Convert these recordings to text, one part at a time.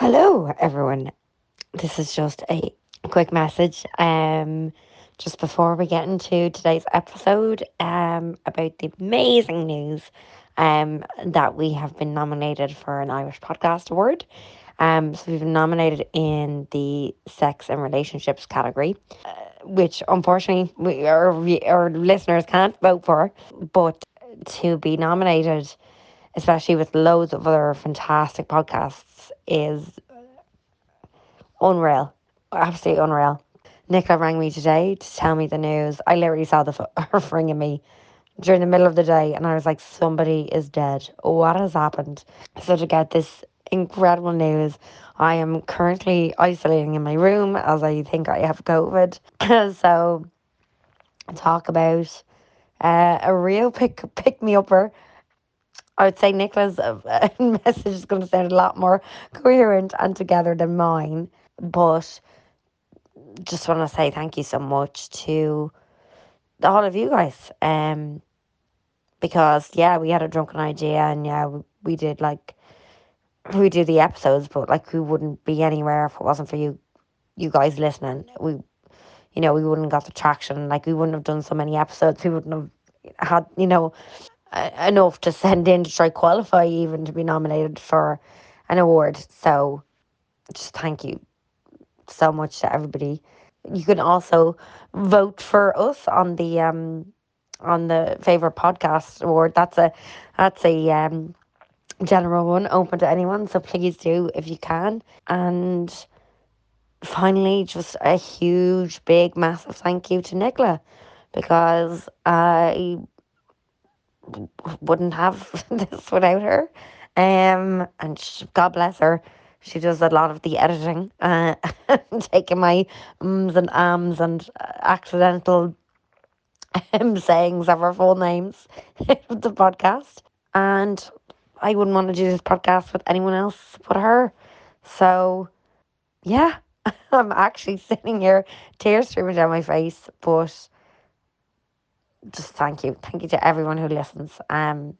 Hello, everyone. This is just a quick message. Um, just before we get into today's episode, um, about the amazing news, um, that we have been nominated for an Irish Podcast Award. Um, so we've been nominated in the sex and relationships category, uh, which unfortunately we our our listeners can't vote for, but to be nominated, especially with loads of other fantastic podcasts, is unreal, absolutely unreal. Nicola rang me today to tell me the news. I literally saw the her ringing me during the middle of the day, and I was like, somebody is dead. What has happened? So to get this incredible news, I am currently isolating in my room as I think I have COVID. so talk about uh, a real pick pick me upper. I would say Nicola's uh, message is going to sound a lot more coherent and together than mine, but just want to say thank you so much to all of you guys. Um, because yeah, we had a drunken idea, and yeah, we, we did like we do the episodes, but like we wouldn't be anywhere if it wasn't for you, you guys listening. We, you know, we wouldn't got the traction. Like we wouldn't have done so many episodes. We wouldn't have had, you know, enough to send in to try qualify even to be nominated for an award. So, just thank you so much to everybody. You can also vote for us on the um on the favorite podcast award. That's a that's a um general one, open to anyone. So please do if you can. And finally, just a huge, big, massive thank you to Nicola because I wouldn't have this without her. Um, and she, God bless her. She does a lot of the editing, uh, taking my ums and ams and accidental um, sayings of her full names of the podcast. And I wouldn't want to do this podcast with anyone else but her. So, yeah, I'm actually sitting here, tears streaming down my face, but just thank you. Thank you to everyone who listens. Um,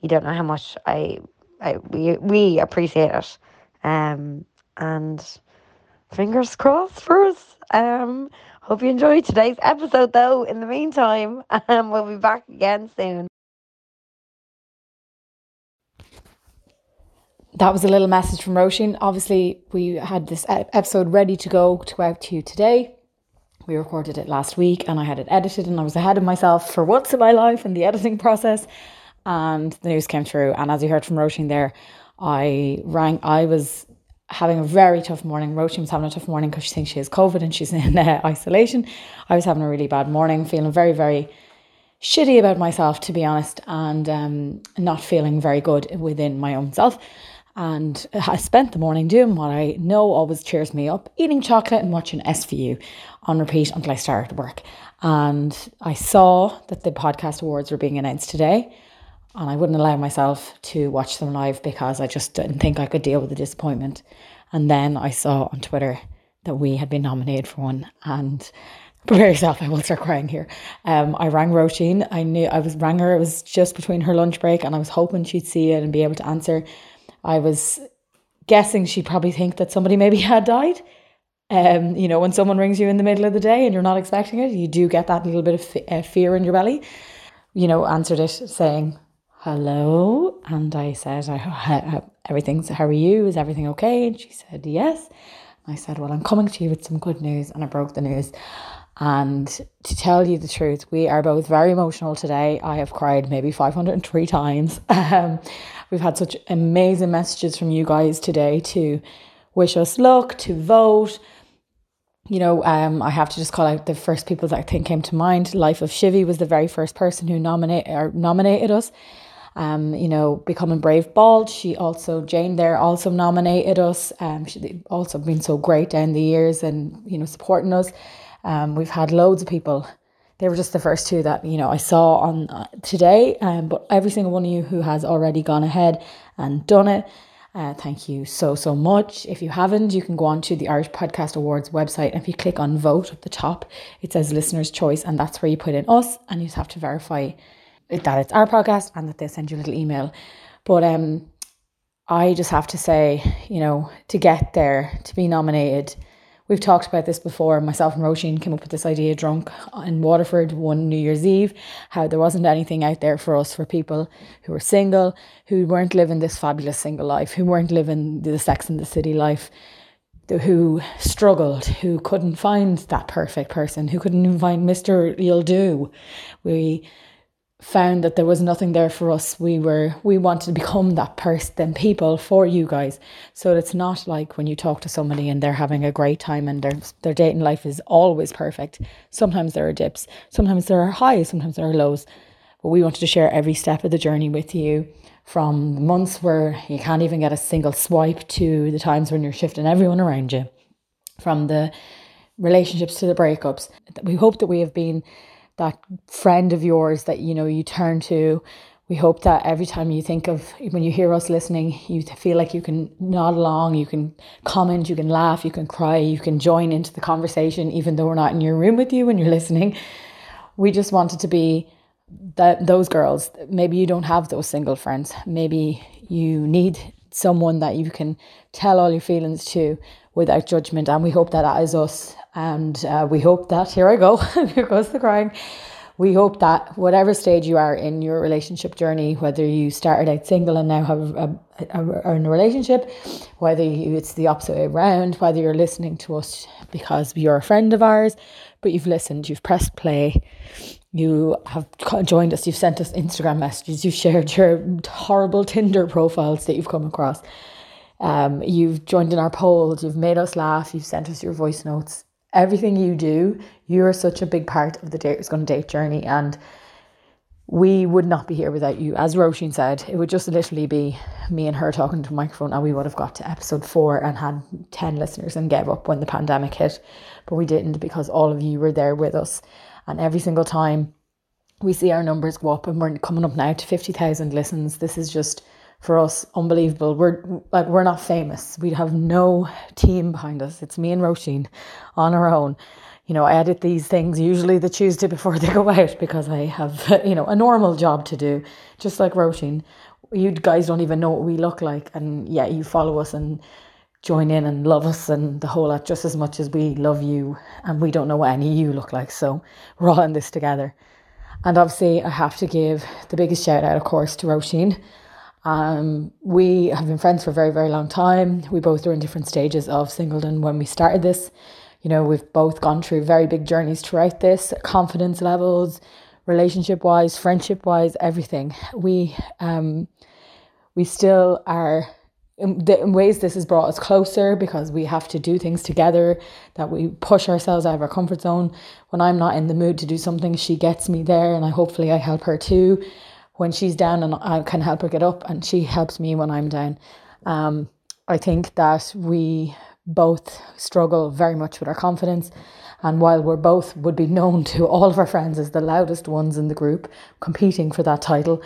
you don't know how much I, I we, we appreciate it. Um, and fingers crossed for us. Um, hope you enjoyed today's episode, though. In the meantime, um, we'll be back again soon. that was a little message from Roisin. Obviously, we had this episode ready to go to out to you today. We recorded it last week and I had it edited and I was ahead of myself for once in my life in the editing process. And the news came through. And as you heard from Roisin there, I rang, I was having a very tough morning. Roisin was having a tough morning because she thinks she has COVID and she's in uh, isolation. I was having a really bad morning, feeling very, very shitty about myself, to be honest, and um, not feeling very good within my own self. And I spent the morning doing what I know always cheers me up eating chocolate and watching SVU on repeat until I started work. And I saw that the podcast awards were being announced today. And I wouldn't allow myself to watch them live because I just didn't think I could deal with the disappointment. And then I saw on Twitter that we had been nominated for one. And prepare yourself, I will start crying here. Um, I rang Roisin. I knew I was rang her. It was just between her lunch break, and I was hoping she'd see it and be able to answer. I was guessing she'd probably think that somebody maybe had died. Um, you know, when someone rings you in the middle of the day and you're not expecting it, you do get that little bit of uh, fear in your belly. You know, answered it saying hello, and I said, I, "Everything's. How are you? Is everything okay?" And she said, "Yes." I said, "Well, I'm coming to you with some good news," and I broke the news. And to tell you the truth, we are both very emotional today. I have cried maybe 503 times. Um, we've had such amazing messages from you guys today to wish us luck, to vote. You know, um, I have to just call out the first people that I think came to mind. Life of Shivy was the very first person who nominate or nominated us. Um, you know, becoming brave bald. She also Jane there also nominated us. Um, she also been so great down the years and you know supporting us. Um, we've had loads of people. They were just the first two that you know I saw on uh, today. Um, but every single one of you who has already gone ahead and done it, uh, thank you so so much. If you haven't, you can go on to the Irish Podcast Awards website. And if you click on vote at the top, it says listener's choice, and that's where you put in us, and you just have to verify that it's our podcast and that they send you a little email. But um, I just have to say, you know, to get there, to be nominated, we've talked about this before. Myself and Roisin came up with this idea drunk in Waterford one New Year's Eve, how there wasn't anything out there for us, for people who were single, who weren't living this fabulous single life, who weren't living the sex and the city life, who struggled, who couldn't find that perfect person, who couldn't even find Mr. You'll Do. We found that there was nothing there for us. We were we wanted to become that person, people for you guys. So it's not like when you talk to somebody and they're having a great time and their their dating life is always perfect. Sometimes there are dips, sometimes there are highs, sometimes there are lows. But we wanted to share every step of the journey with you from months where you can't even get a single swipe to the times when you're shifting everyone around you. From the relationships to the breakups. We hope that we have been that friend of yours that you know you turn to. We hope that every time you think of when you hear us listening you feel like you can nod along you can comment you can laugh you can cry you can join into the conversation even though we're not in your room with you when you're listening. We just wanted to be that those girls. Maybe you don't have those single friends. Maybe you need someone that you can tell all your feelings to without judgment. And we hope that that is us and uh, we hope that, here I go, here goes the crying. We hope that whatever stage you are in your relationship journey, whether you started out single and now have a, a, a, are in a relationship, whether you, it's the opposite way around, whether you're listening to us because you're a friend of ours, but you've listened, you've pressed play, you have joined us, you've sent us Instagram messages, you've shared your horrible Tinder profiles that you've come across. Um, you've joined in our polls, you've made us laugh, you've sent us your voice notes everything you do, you are such a big part of the date is going to date journey. And we would not be here without you. As Roisin said, it would just literally be me and her talking to a microphone, and we would have got to episode four and had 10 listeners and gave up when the pandemic hit. But we didn't because all of you were there with us. And every single time we see our numbers go up, and we're coming up now to 50,000 listens, this is just for us unbelievable. We're like we're not famous. We have no team behind us. It's me and Roisin on our own. You know, I edit these things usually the Tuesday before they go out because I have, you know, a normal job to do, just like Roisin. You guys don't even know what we look like. And yeah, you follow us and join in and love us and the whole lot just as much as we love you. And we don't know what any of you look like. So we're all in this together. And obviously, I have to give the biggest shout out, of course, to Roisin um, we have been friends for a very, very long time. We both are in different stages of singledom when we started this. You know, we've both gone through very big journeys throughout this, confidence levels, relationship wise, friendship wise, everything. We um we still are in, in ways this has brought us closer because we have to do things together that we push ourselves out of our comfort zone when i'm not in the mood to do something she gets me there and i hopefully i help her too when she's down and I can help her get up, and she helps me when I'm down. Um, I think that we both struggle very much with our confidence. And while we're both would be known to all of our friends as the loudest ones in the group, competing for that title,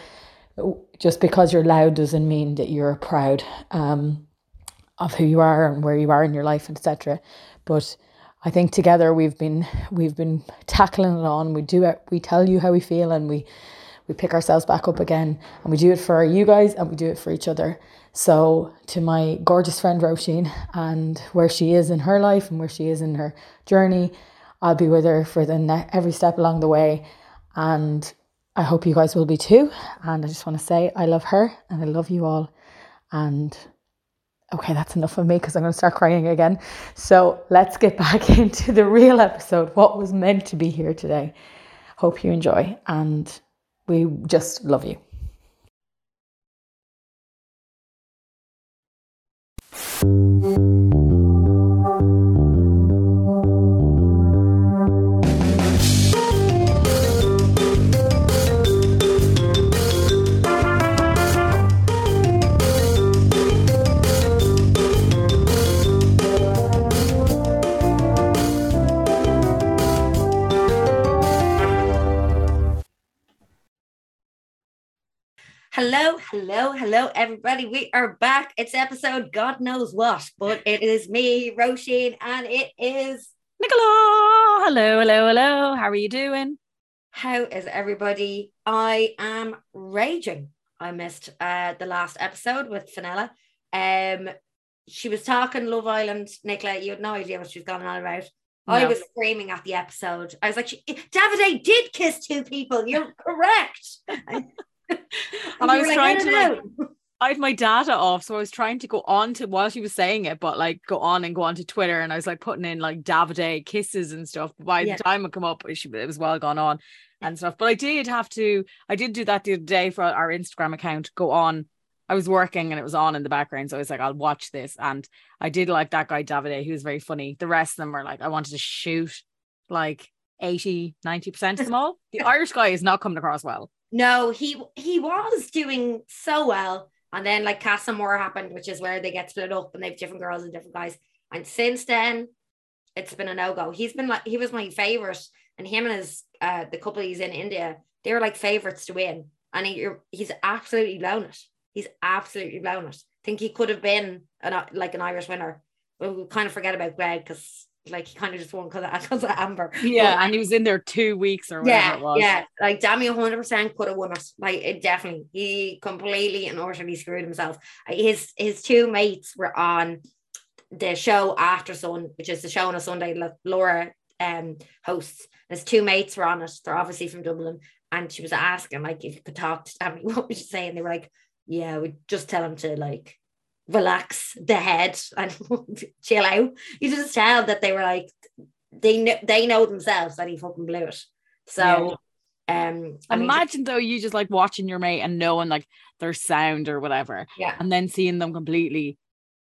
just because you're loud doesn't mean that you're proud um, of who you are and where you are in your life, etc. But I think together we've been we've been tackling it on. We do it. We tell you how we feel, and we we pick ourselves back up again and we do it for you guys and we do it for each other. So to my gorgeous friend Roisin and where she is in her life and where she is in her journey, I'll be with her for the ne- every step along the way and I hope you guys will be too. And I just want to say I love her and I love you all. And okay, that's enough of me because I'm going to start crying again. So let's get back into the real episode, what was meant to be here today. Hope you enjoy and we just love you. Hello, hello, hello, everybody. We are back. It's episode God knows what, but it is me, Roisin, and it is Nicola. Hello, hello, hello. How are you doing? How is everybody? I am raging. I missed uh, the last episode with Finella. Um, she was talking Love Island, Nicola. You had no idea what she was going on about. No. I was screaming at the episode. I was like, Davide did kiss two people. You're correct. and, I was like, trying I to like, I had my data off, so I was trying to go on to while she was saying it, but like go on and go on to Twitter, and I was like putting in like Davide kisses and stuff. By yeah. the time it come up, it was well gone on and stuff. But I did have to, I did do that the other day for our Instagram account. Go on. I was working and it was on in the background, so I was like, I'll watch this. And I did like that guy Davide, he was very funny. The rest of them were like, I wanted to shoot like 80, 90% of them all. The Irish guy is not coming across well. No, he he was doing so well. And then like Casa Amor happened, which is where they get split up and they have different girls and different guys. And since then, it's been a no-go. He's been like he was my favorite, and him and his uh the couple he's in Indiyah, they were like favorites to win. And he, he's absolutely blown it. He's absolutely blown it. I think he could have been an like an Irish winner. We kind of forget about Greg because like he kind of just won because of, Amber. Yeah, but, and he was in there two weeks or whatever yeah, it was. Yeah, like Dami 100% could have won it. Like it definitely, he completely and utterly screwed himself. His his two mates were on the show After Sun, which is the show on a Sunday. Laura um hosts. His two mates were on it. They're obviously from Dublin, and she was asking like if you could talk to Dami, what would you say? And they were like, "Yeah, we just tell him to like." Relax the head and chill out. You just tell that they were like they know they know themselves that he fucking blew it. So yeah. um imagine mean, though you just like watching your mate and knowing like their sound or whatever. Yeah. And then seeing them completely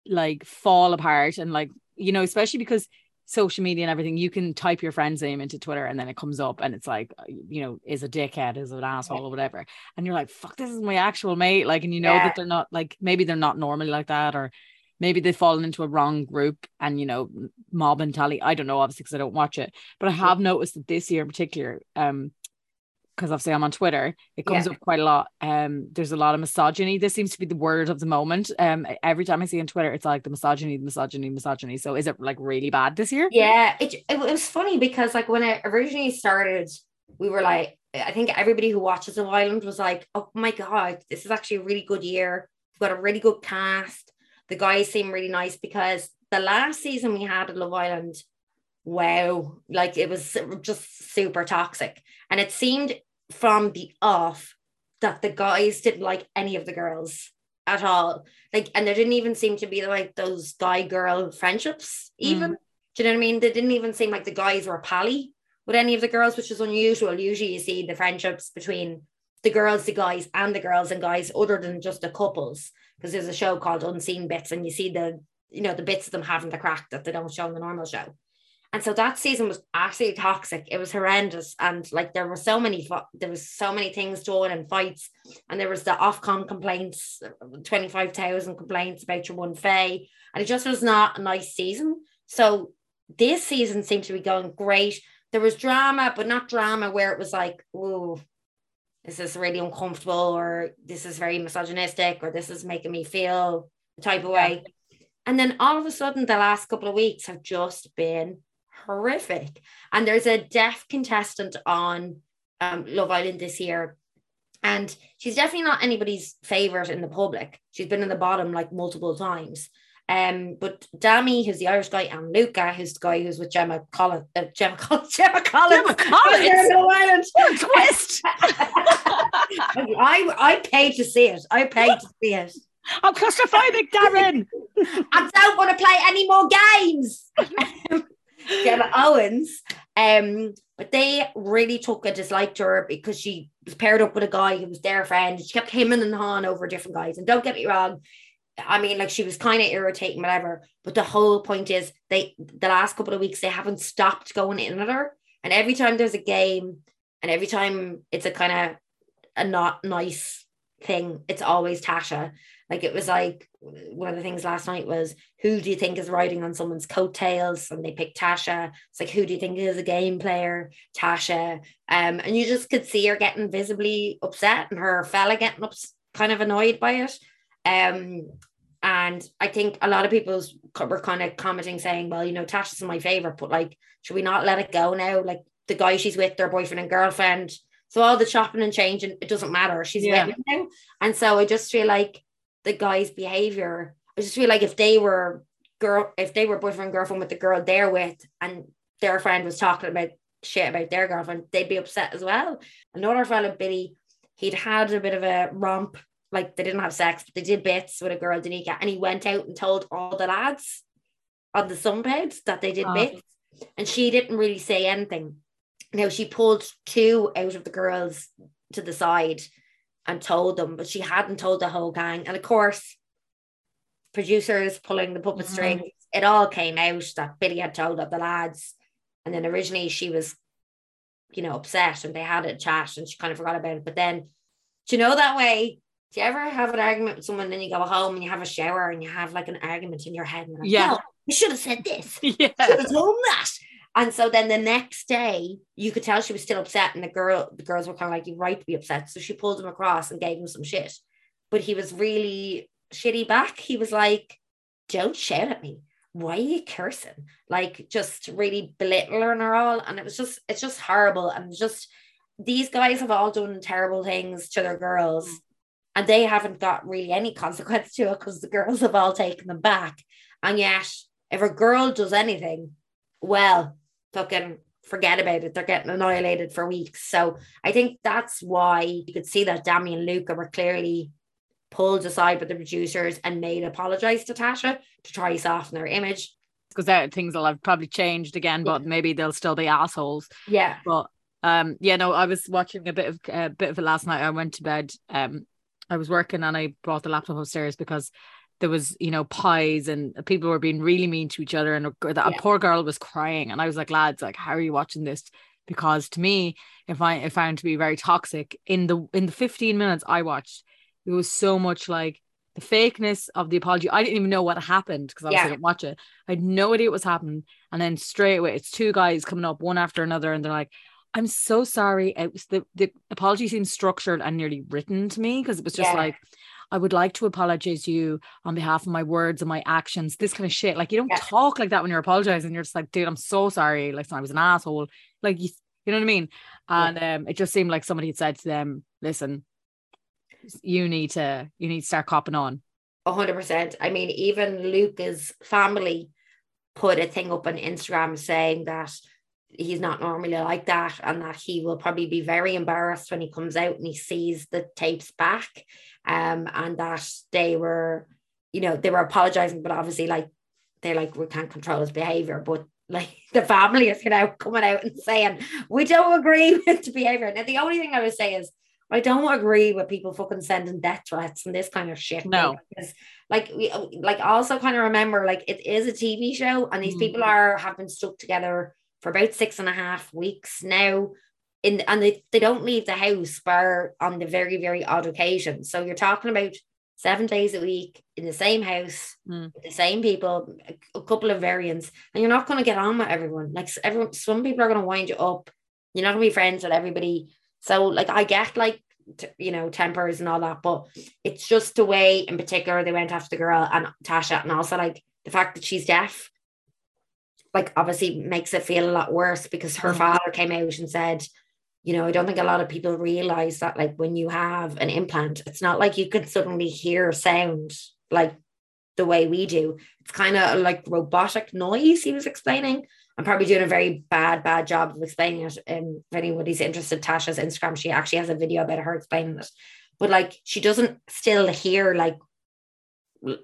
like fall apart and like, you know, especially because social media and everything, you can type your friend's name into Twitter and then it comes up and it's like, you know, is a dickhead, is an asshole or whatever. And you're like, fuck, this is my actual mate. Like, and you know yeah. that they're not like, maybe they're not normally like that, or maybe they've fallen into a wrong group and, you know, mob mentality. I don't know, obviously, because I don't watch it. But I have noticed that this year in particular, um, because obviously I'm on Twitter, it comes yeah. up quite a lot. Um, there's a lot of misogyny. This seems to be the word of the moment. Um, every time I see on Twitter, it's like the misogyny, the misogyny, misogyny. So is it like really bad this year? Yeah, it, it was funny because like when it originally started, we were like, I think everybody who watches Love Island was like, oh my god, this is actually a really good year. We've got a really good cast. The guys seem really nice because the last season we had at Love Island wow like it was just super toxic and it seemed from the off that the guys didn't like any of the girls at all. Like, and there didn't even seem to be like those guy girl friendships, even. Mm. Do you know what I mean? They didn't even seem like the guys were pally with any of the girls, which is unusual. Usually you see the friendships between the girls, the guys, and the girls and guys, other than just the couples. Because there's a show called Unseen Bits, and you see the, you know, the bits of them having the crack that they don't show in the normal show. And so that season was absolutely toxic. It was horrendous. And like there were so many, there was so many things done and fights. And there was the Ofcom complaints, 25,000 complaints about your one Faye. And it just was not a nice season. So this season seemed to be going great. There was drama, but not drama where it was like, oh, this is really uncomfortable or this is very misogynistic or this is making me feel the type of way. And then all of a sudden, the last couple of weeks have just been horrific. And there's a deaf contestant on um, Love Island this year. And she's definitely not anybody's favorite in the public. She's been in the bottom like multiple times. Um, but Dami, who's the Irish guy, and Luca, who's the guy who's with Gemma Collins, uh, Gemma Collins, Gemma Collins, Gemma Collins, Love Island. What twist! I I paid to see it. I paid to see it. I'm claustrophobic, Darren. I don't want to play any more games. Gemma Owens. Um, but they really took a dislike to her because she was paired up with a guy who was their friend. She kept him and Han over different guys. And don't get me wrong, I mean, like she was kind of irritating, whatever. But the whole point is they the last couple of weeks they haven't stopped going in at her. And every time there's a game, and every time it's a kind of a not nice thing, it's always Tasha. Like it was like one of the things last night was who do you think is riding on someone's coattails? And they picked Tasha. It's like who do you think is a game player? Tasha. Um, and you just could see her getting visibly upset and her fella getting up kind of annoyed by it. Um, and I think a lot of people were kind of commenting saying, well, you know, Tasha's in my favorite, but like, should we not let it go now? Like the guy she's with, their boyfriend and girlfriend. So all the chopping and changing, it doesn't matter. She's yeah. now. And so I just feel like the guy's behavior I just feel like if they were girl, if they were boyfriend girlfriend with the girl they're with, and their friend was talking about shit about their girlfriend, they'd be upset as well. Another fellow, Billy, he'd had a bit of a romp. Like they didn't have sex, but they did bits with a girl, Danica, and he went out and told all the lads on the sunbeds that they did Oh. bits, and she didn't really say anything. Now she pulled two out of the girls to the side and told them, but she hadn't told the whole gang. And of course, producers pulling the puppet Mhm. strings, it all came out that Billy had told of the lads. And then originally she was, you know, upset and they had a chat and she kind of forgot about it. But then, do you know that way? Do you ever have an argument with someone, then you go home and you have a shower and you have like an argument in your head? And like, Yeah. no, you should have said this yeah. should have told that. And so then the next day, you could tell she was still upset, and the girl, the girls were kind of like, "You're right to be upset." So she pulled him across and gave him some shit. But he was really shitty back. He was like, "Don't shout at me. Why are you cursing?" Like just really belittling her all, and it was just, it's just horrible. And just these guys have all done terrible things to their girls, and they haven't got really any consequence to it because the girls have all taken them back. And yet, if a girl does anything, well, fucking forget about it. They're getting annihilated for weeks. So I think that's why you could see that Dami and Luca were clearly pulled aside by the producers and made apologize to Tasha to try to soften their image. Because things will have probably changed again, but maybe they'll still be assholes. Yeah. But um, yeah, no, I was watching a bit of a bit of it last night. I went to bed. Um, I was working and I brought the laptop upstairs because there was, you know, pies and people were being really mean to each other, and a, that a Yeah. poor girl was crying, and I was like, lads, like, how are you watching this? Because to me, if I, I found to be very toxic in the in the fifteen minutes I watched, it was so much like the fakeness of the apology. I didn't even know what happened because I Yeah. didn't watch it. I had no idea what was happening, and then straight away, it's two guys coming up one after another, and they're like. I'm so sorry. It was the, the apology seemed structured and nearly written to me because it was just Yeah. like, I would like to apologize to you on behalf of my words and my actions, this kind of shit. Like, you don't Yeah. talk like that when you're apologizing. You're just like, dude, I'm so sorry. Like, I was an asshole. Like, you, you know what I mean? Yeah. And um, it just seemed like somebody had said to them, listen, you need to, you need to start copping on. A hundred percent. I mean, even Luca's family put a thing up on Instagram saying that he's not normally like that and that he will probably be very embarrassed when he comes out and he sees the tapes back. Um, and that they were, you know, they were apologizing, but obviously like they're like, we can't control his behavior, but like the family is you know coming out and saying we don't agree with the behavior. Now the only thing I would say is I don't agree with people fucking sending death threats and this kind of shit. No. because like we like also kind of remember like it is a TV show and these Mm. people are have been stuck together for about six and a half weeks now. In and they, they don't leave the house bar on the very, very odd occasion. So you're talking about seven days a week in the same house Mm. with the same people, a, a couple of variants, and you're not going to get on with everyone. Like everyone, some people are going to wind you up. You're not going to be friends with everybody. So like I get like t- you know tempers and all that, but it's just the way in particular they went after the girl and Tasha, and also like the fact that she's deaf. Like obviously makes it feel a lot worse because her Mhm. father came out and said, you know, I don't think a lot of people realize that like when you have an implant, it's not like you can suddenly hear sound like the way we do. It's kind of like robotic noise, he was explaining. I'm probably doing a very bad, bad job of explaining it. And if anybody's interested, Tasha's Instagram, she actually has a video about her explaining it. But like she doesn't still hear like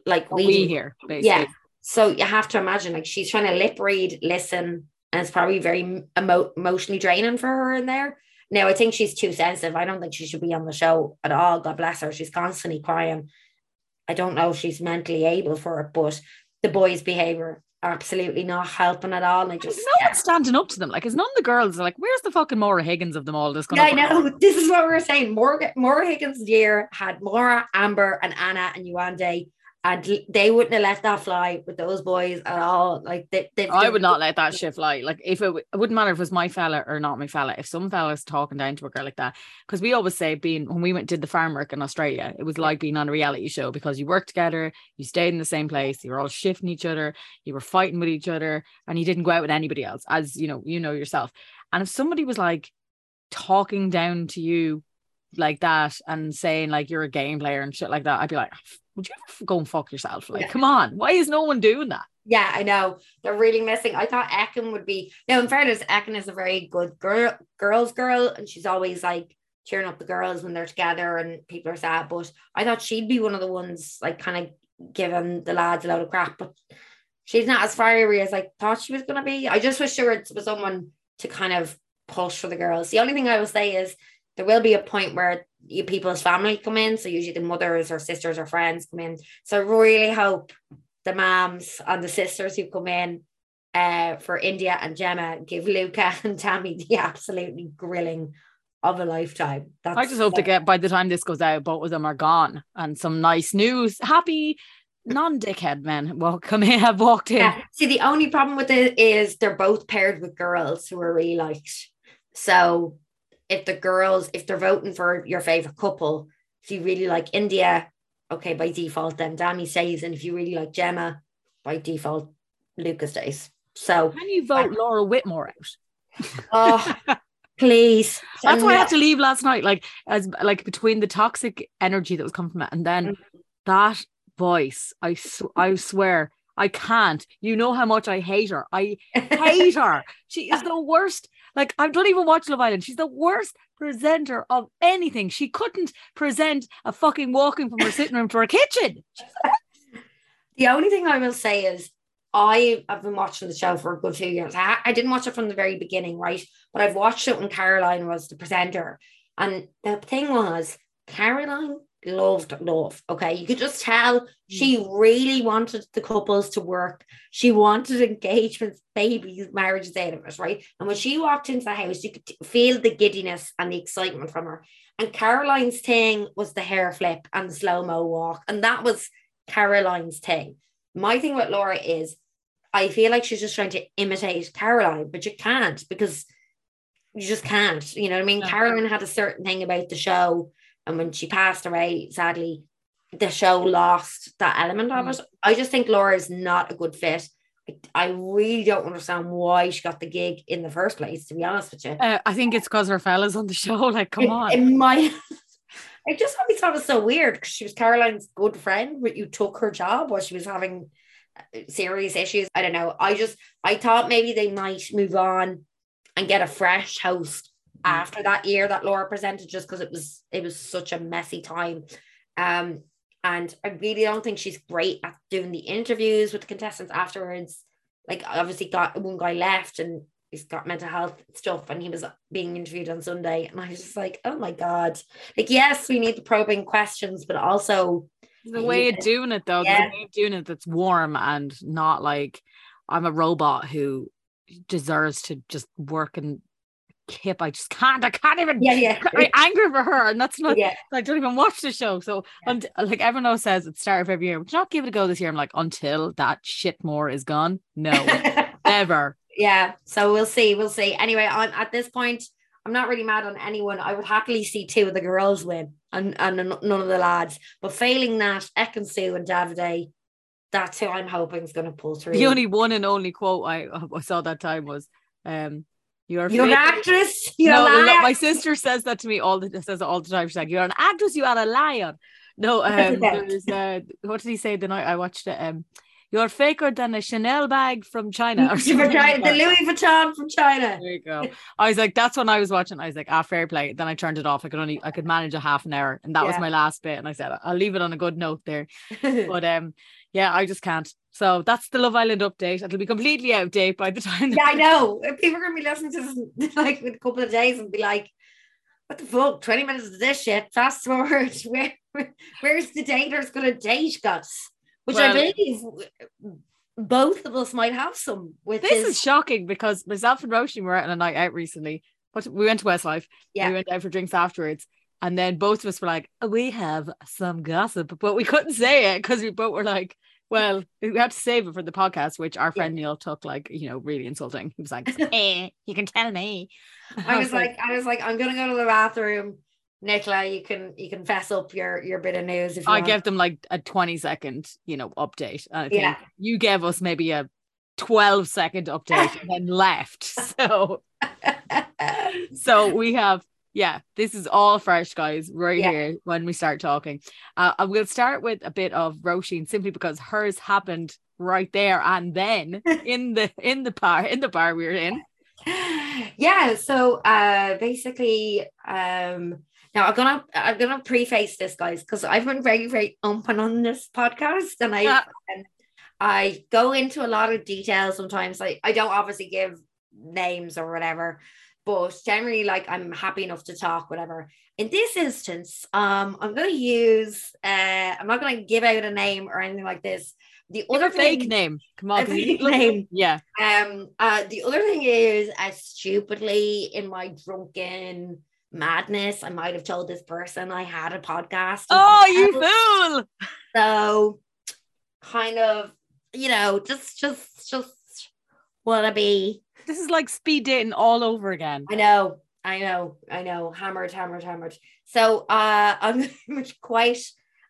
like we, we hear, basically. Yeah. So you have to imagine like she's trying to lip read, listen, and it's probably very emo- emotionally draining for her in there. Now I think she's too sensitive. I don't think she should be on the show at all. God bless her. She's constantly crying. I don't know if she's mentally able for it, but the boys' behavior absolutely not helping at all. And I just no one's standing up to them. Like, it's none of the girls are like, where's the fucking Maura Higgins of them all? Yeah, I know. This is what we were saying. Maura, Maura Higgins' year had Maura, Amber, and Anna and Yewande, and they wouldn't have let that fly with those boys at all. Like they, they, I would not let that shit fly. Like if it, it wouldn't matter if it was my fella or not my fella. If some fella's talking down to a girl like that, because we always say being when we went did the farm work in Australia, it was like being on a reality show because you worked together, you stayed in the same place, you were all shifting each other, you were fighting with each other, and you didn't go out with anybody else, as you know, you know yourself. And if somebody was like talking down to you like that and saying like you're a game player and shit like that, I'd be like, ah, would you ever go and fuck yourself? Like, Yeah. come on, why is no one doing that? Yeah, I know. They're really missing. I thought Ekin would be now in fairness, Ekin is a very good girl girls girl, and she's always like cheering up the girls when they're together and people are sad. But I thought she'd be one of the ones like kind of giving the lads a load of crap, but she's not as fiery as I thought she was gonna be. I just wish there was was someone to kind of push for the girls. The only thing I will say is there will be a point where people's family come in. So usually the mothers or sisters or friends come in. So I really hope the moms and the sisters who come in uh, for Indiyah and Gemma give Luca and Dami the absolutely grilling of a lifetime. That's I just hope to get by the time this goes out, both of them are gone and some nice news. Happy non-dickhead men walk come in have walked in. Yeah. See, the only problem with it is they're both paired with girls who are really liked. So if the girls, if they're voting for your favorite couple, if you really like Indiyah, okay, by default, then Dami stays. And if you really like Gemma, by default, Lucas stays. So, Can you vote Laura Whitmore out? oh, please. That's why I had to leave last night. Like as like between the toxic energy that was coming from it, and then mm-hmm. that voice, I sw- I swear I can't. You know how much I hate her. I hate her. She is the worst. Like I don't even watch Love Island. She's the worst presenter of anything. She couldn't present a fucking walking from her sitting room to her kitchen. The only thing I will say is I have been watching the show for a good few years. I, I didn't watch it from the very beginning, right? But I've watched it when Caroline was the presenter. And the thing was, Caroline loved love. Okay. You could just tell hmm. she really wanted the couples to work. She wanted engagements, babies, marriages out of it, right? And when she walked into the house, you could feel the giddiness and the excitement from her. And Caroline's thing was the hair flip and the slow mo walk. And that was Caroline's thing. My thing with Laura is I feel like she's just trying to imitate Caroline, but you can't because you just can't. You know what I mean? Caroline had a certain thing about the show, and when she passed away, sadly, the show lost that element of Mm. it. I just think Laura is not a good fit. I, really don't understand why she got the gig in the first place, to be honest with you. Uh, I think it's because her fella's on the show. Like, come It- on. It, might. I just always thought it was so weird because she was Caroline's good friend, but you took her job while she was having uh, serious issues. I don't know. I just I thought maybe they might move on and get a fresh host after that year that Laura presented, just because it was it was such a messy time. Um, and I really don't think she's great at doing the interviews with the contestants afterwards. Like obviously got one guy left and he's got mental health stuff and he was being interviewed on Sunday. And I was just like, oh my God. Like, yes, we need the probing questions, but also the way of doing it though, Yeah. the way of doing it that's warm and not like I'm a robot who deserves to just work and kip. I just can't. I can't even. yeah, yeah. I'm angry for her, and that's not. yeah. I don't even watch the show. So, and like everyone else says, at the start of every year, not give it a go this year? I'm like, until that shit more is gone. No, ever. yeah. So we'll see. We'll see. Anyway, I'm at this point, I'm not really mad on anyone. I would happily see two of the girls win and, and none of the lads. But failing that, Ekin-Su and Davide, that's who I'm hoping is going to pull through. The only one and only quote I, I saw that time was, um, "You're You're an actress. You're no, a no, liar. my sister says that to me all the says it all the time. She's like, "You're an actress. You are a liar." No, um, there's uh, what did he say the night I watched it? Um, you're faker than a Chanel bag from China. Or something like the. Louis Vuitton from China. There you go. I was like, that's when I was watching. I was like, ah, fair play. Then I turned it off. I could only, I could manage a half an hour, and that was my last bit. And I said, I'll leave it on a good note there. But um, yeah, I just can't. So that's the Love Island update. It'll be completely out of date by the time. yeah, I know. People are going to be listening to this like in a couple of days and be like, what the fuck? 20 minutes of this shit. Fast forward. Where, where's the dater's going to date us? Which I Well- believe both of us might have some with This his, is shocking because myself and Roshi were out on a night out recently. But we went to Westlife. Yeah. We went out for drinks afterwards. And then both of us were like, we have some gossip, but we couldn't say it because we both were like, well, we had to save it for the podcast, which our friend Neil took like, you know, really insulting. He was like, eh, you can tell me. I was like, I was like, I'm gonna go to the bathroom. Nicola, you can you can fess up your your bit of news if you I want. gave them like a 20 second, you know, update. I think Yeah. you gave us maybe a 12 second update and then left. So so we have Yeah, this is all fresh, guys, right Yeah. here when we start talking. Uh, and we'll start with a bit of Roisin simply because hers happened right there and then in the in the bar in the bar we were in. yeah so uh basically um now i'm gonna i'm gonna preface this guys because i've been very very open on this podcast and i Yeah. um, i go into a lot of details sometimes I i don't obviously give names or whatever but generally like i'm happy enough to talk whatever in this instance um i'm gonna use uh i'm not gonna give out a name or anything like this the Other other fake name. Come on, fake name. Yeah. um, uh, the other thing is, I stupidly in my drunken madness, I might have told this person I had a podcast. as Oh, you fool! So, kind of, you know, just, just, just wanna be. This is like speed dating all over again. I know, I know, I know. Hammered, hammered, hammered. So, uh, I'm quite.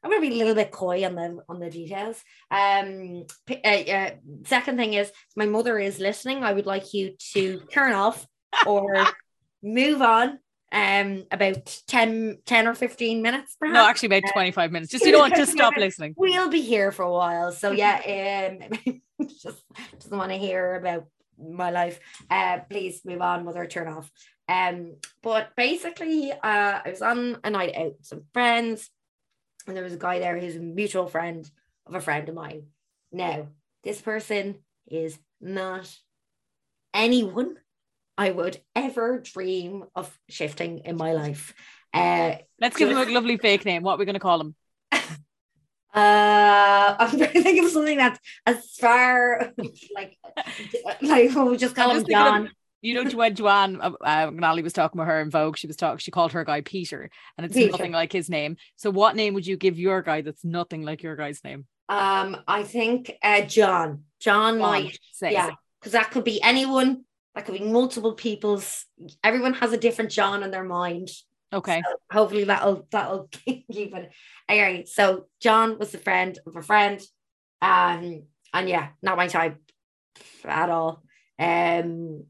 I'm gonna be a little bit coy on the on the details. Um, uh, uh, second thing is, my mother is listening. I would like you to turn off or move on. Um, about 10, 10 or fifteen minutes, perhaps. No, actually about 25 minutes. Just you know what, just stop listening. we'll be here for a while. So yeah, um, just doesn't want to hear about my life. Uh, please move on, mother. Turn off. Um, but basically, uh, I was on a night out with some friends, and there was a guy there who's a mutual friend of a friend of mine. Now, this person is not anyone I would ever dream of shifting in my life. Uh, Let's give him a lovely fake name. What are we going to call him? Uh, I'm trying to think of something that's as far like like we'll just call him thinking of- John. You know, when Joanne, uh, uh, when Ali was talking with her in Vogue, she was talking, she called her guy Peter, and it's Peter. nothing like his name. So, what name would you give your guy that's nothing like your guy's name? Um, I think uh John. John John, might, say. yeah, because that could be anyone. That could be multiple people's. Everyone has a different John in their mind. Okay. So hopefully that'll that'll keep it. Anyway, so John was a friend of a friend, um, and yeah, not my type at all. Um,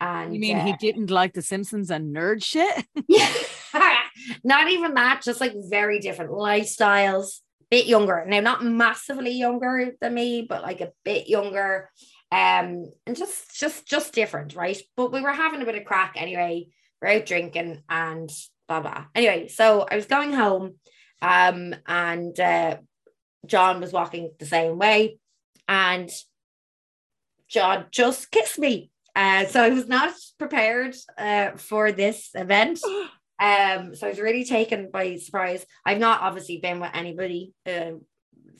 and You mean uh, he didn't like The Simpsons and nerd shit? Yeah. not even that, just like very different lifestyles, bit younger. Now, not massively younger than me, but like a bit younger. Um, and just just just different, right? But we were having a bit of crack anyway. We're out drinking and blah blah. Anyway, so I was going home, um, and uh John was walking the same way, and John just kissed me. Uh, so I was not prepared uh, for this event. Um, so I was really taken by surprise. I've not obviously been with anybody uh,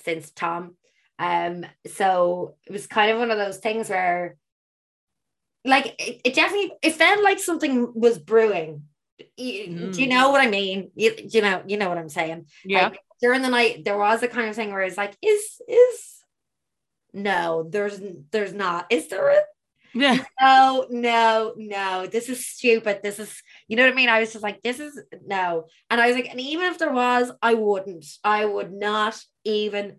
since Tom. Um, so it was kind of one of those things where, like, it, it definitely it felt like something was brewing. You- Do you Mm. know what I mean? You, you know, you know what I'm saying. Yeah. Like, during the night, there was a kind of thing where it's like, is is no, there's there's not. Is there a yeah. no, no, no, this is stupid. This is, you know what I mean? I was just like, this is no. And I was like, and even if there was, I wouldn't, I would not even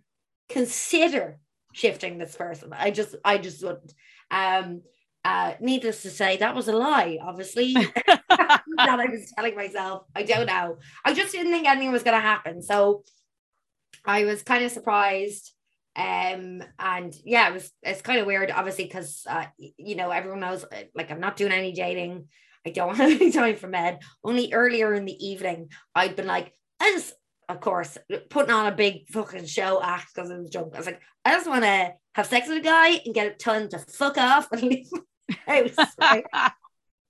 consider shifting this person. I just, I just wouldn't. Um, uh, needless to say, that was a lie, obviously. that I was telling myself. I don't know. I just didn't think anything was going to happen. So I was kind of surprised. Um, and yeah, it was it's kind of weird, obviously, because uh, you know, everyone knows uh, like I'm not doing any dating. I don't have any time for med. Only earlier in the evening, I'd been like, just, of course, putting on a big fucking show act because I was drunk. I was like, I just want to have sex with a guy and get telling him to fuck off and leave my house.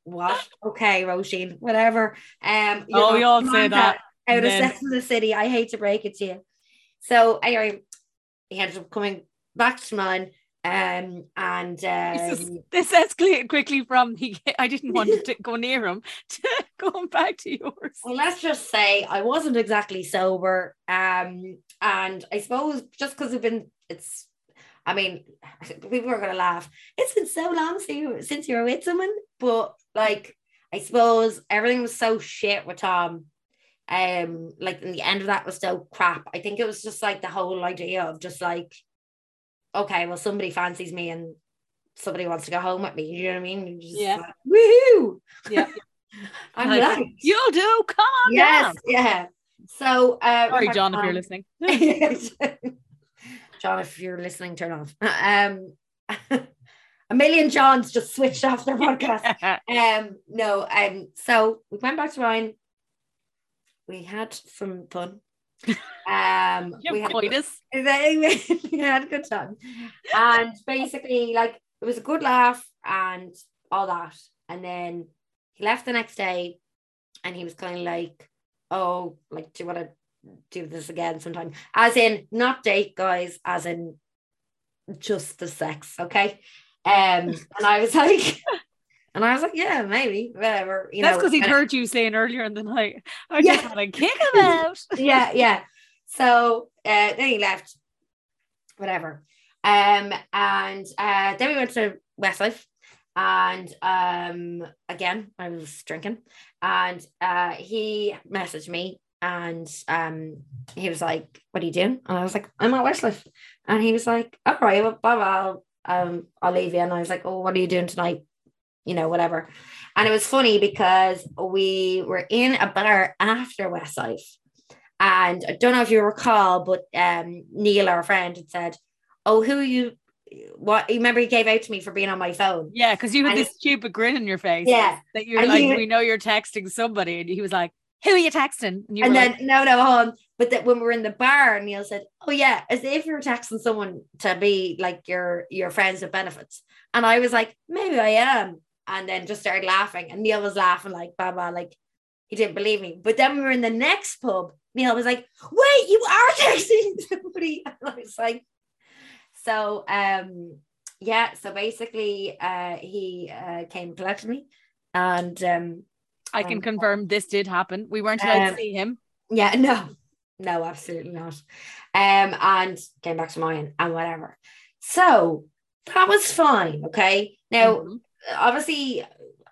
what? Okay, Roisin, whatever. Um, you Oh, we all say that. Out of then- Sex in the City. I hate to break it to you. So anyway, he ended up coming back to mine. Um, and Jesus. um, This escalated quickly from he, I didn't want to go near him to going back to yours. well, let's just say I wasn't exactly sober. Um, and I suppose just because we've been, it's, I mean, people are gonna laugh. It's been so long since you since you were with someone, but like, I suppose everything was so shit with Tom. Um, like, in the end of that was so crap. I think it was just like the whole idea of just like, okay, well, somebody fancies me and somebody wants to go home with me. You know what I mean? Just Yeah. like, Woohoo! Yeah. I'm Like, like, You'll do. Come on yes, down. yeah. So, uh, Sorry, John, if you're listening. John, if you're listening, turn off. Um, a million Johns just switched off their podcast. Um, no, um, so we went back to Ryan. We had some fun. Um, we had coitus. we had a good time, and basically, like it was a good laugh and all that. And then he left the next day, and he was kind of like, "Oh, like, do you want to do this again sometime?" As in, not date guys, as in just the sex, okay? Um, and I was like, and I was like, yeah, maybe, whatever. You That's because he'd heard you saying earlier in the night, I Yeah. just want to kick him out. yeah, yeah. So uh, then he left, whatever. Um, and uh, then we went to Westlife, and um, again I was drinking, and uh, he messaged me, and um, he was like, "What are you doing?" And I was like, "I'm at Westlife," and he was like, "All right, well, blah blah, um, I'll leave you." And I was like, "Oh, what are you doing tonight?" You know, whatever. And it was funny because we were in a bar after Westlife. And I don't know if you recall, but um, Neil, our friend, had said, "Oh, who are you? What? You remember he gave out to me for being on my phone." Yeah, because you had And- this stupid grin on your face. Yeah, That you're like, he- we know you're texting somebody. And he was like, Who are you texting? And you and then like, no, no, hold on. But that when we were in the bar, Neil said, "Oh yeah, as if you're texting someone to be like your your friends with benefits." And I was like, "Maybe I am," and then just started laughing. And Neil was laughing like, "Blah blah," like he didn't believe me. But then we were in the next pub. Neil was like, "Wait, you are texting somebody?" And I was like, "So um." Yeah, so basically, uh, he uh, came and collected me, and um, I can um, confirm this did happen. We weren't allowed um, to see him. Yeah, no, no, absolutely not. Um, and came back to mine and whatever. So that was fine. Okay. Now, Mhm. obviously,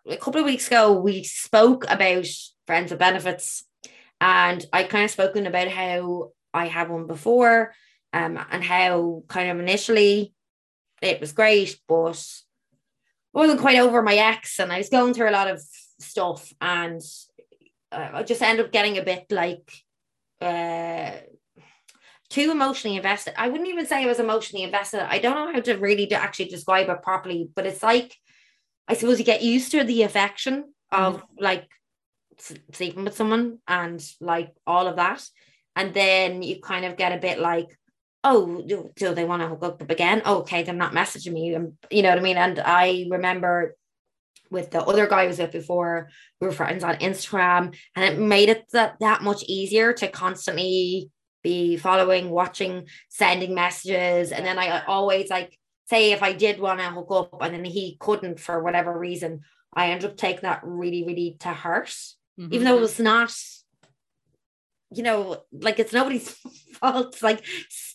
a couple of weeks ago, we spoke about friends with benefits, and I kind of spoken about how I had one before, um, and how kind of initially it was great, but I wasn't quite over my ex, and I was going through a lot of stuff, and uh, I just end up getting a bit like uh too emotionally invested. I wouldn't even say I was emotionally invested. I don't know how to really to actually describe it properly, but it's like I suppose you get used to the affection of like sleeping with someone and like all of that, and then you kind of get a bit like, oh, do, do they want to hook up again? Okay, they're not messaging me, and you know what I mean. And I remember with the other guy I was with before, we were friends on Instagram, and it made it that, that much easier to constantly be following, watching, sending messages. And then I always like say if I did want to hook up and then he couldn't for whatever reason, I ended up taking that really, really to heart, Mhm. even though it was not. You know, like it's nobody's fault. Like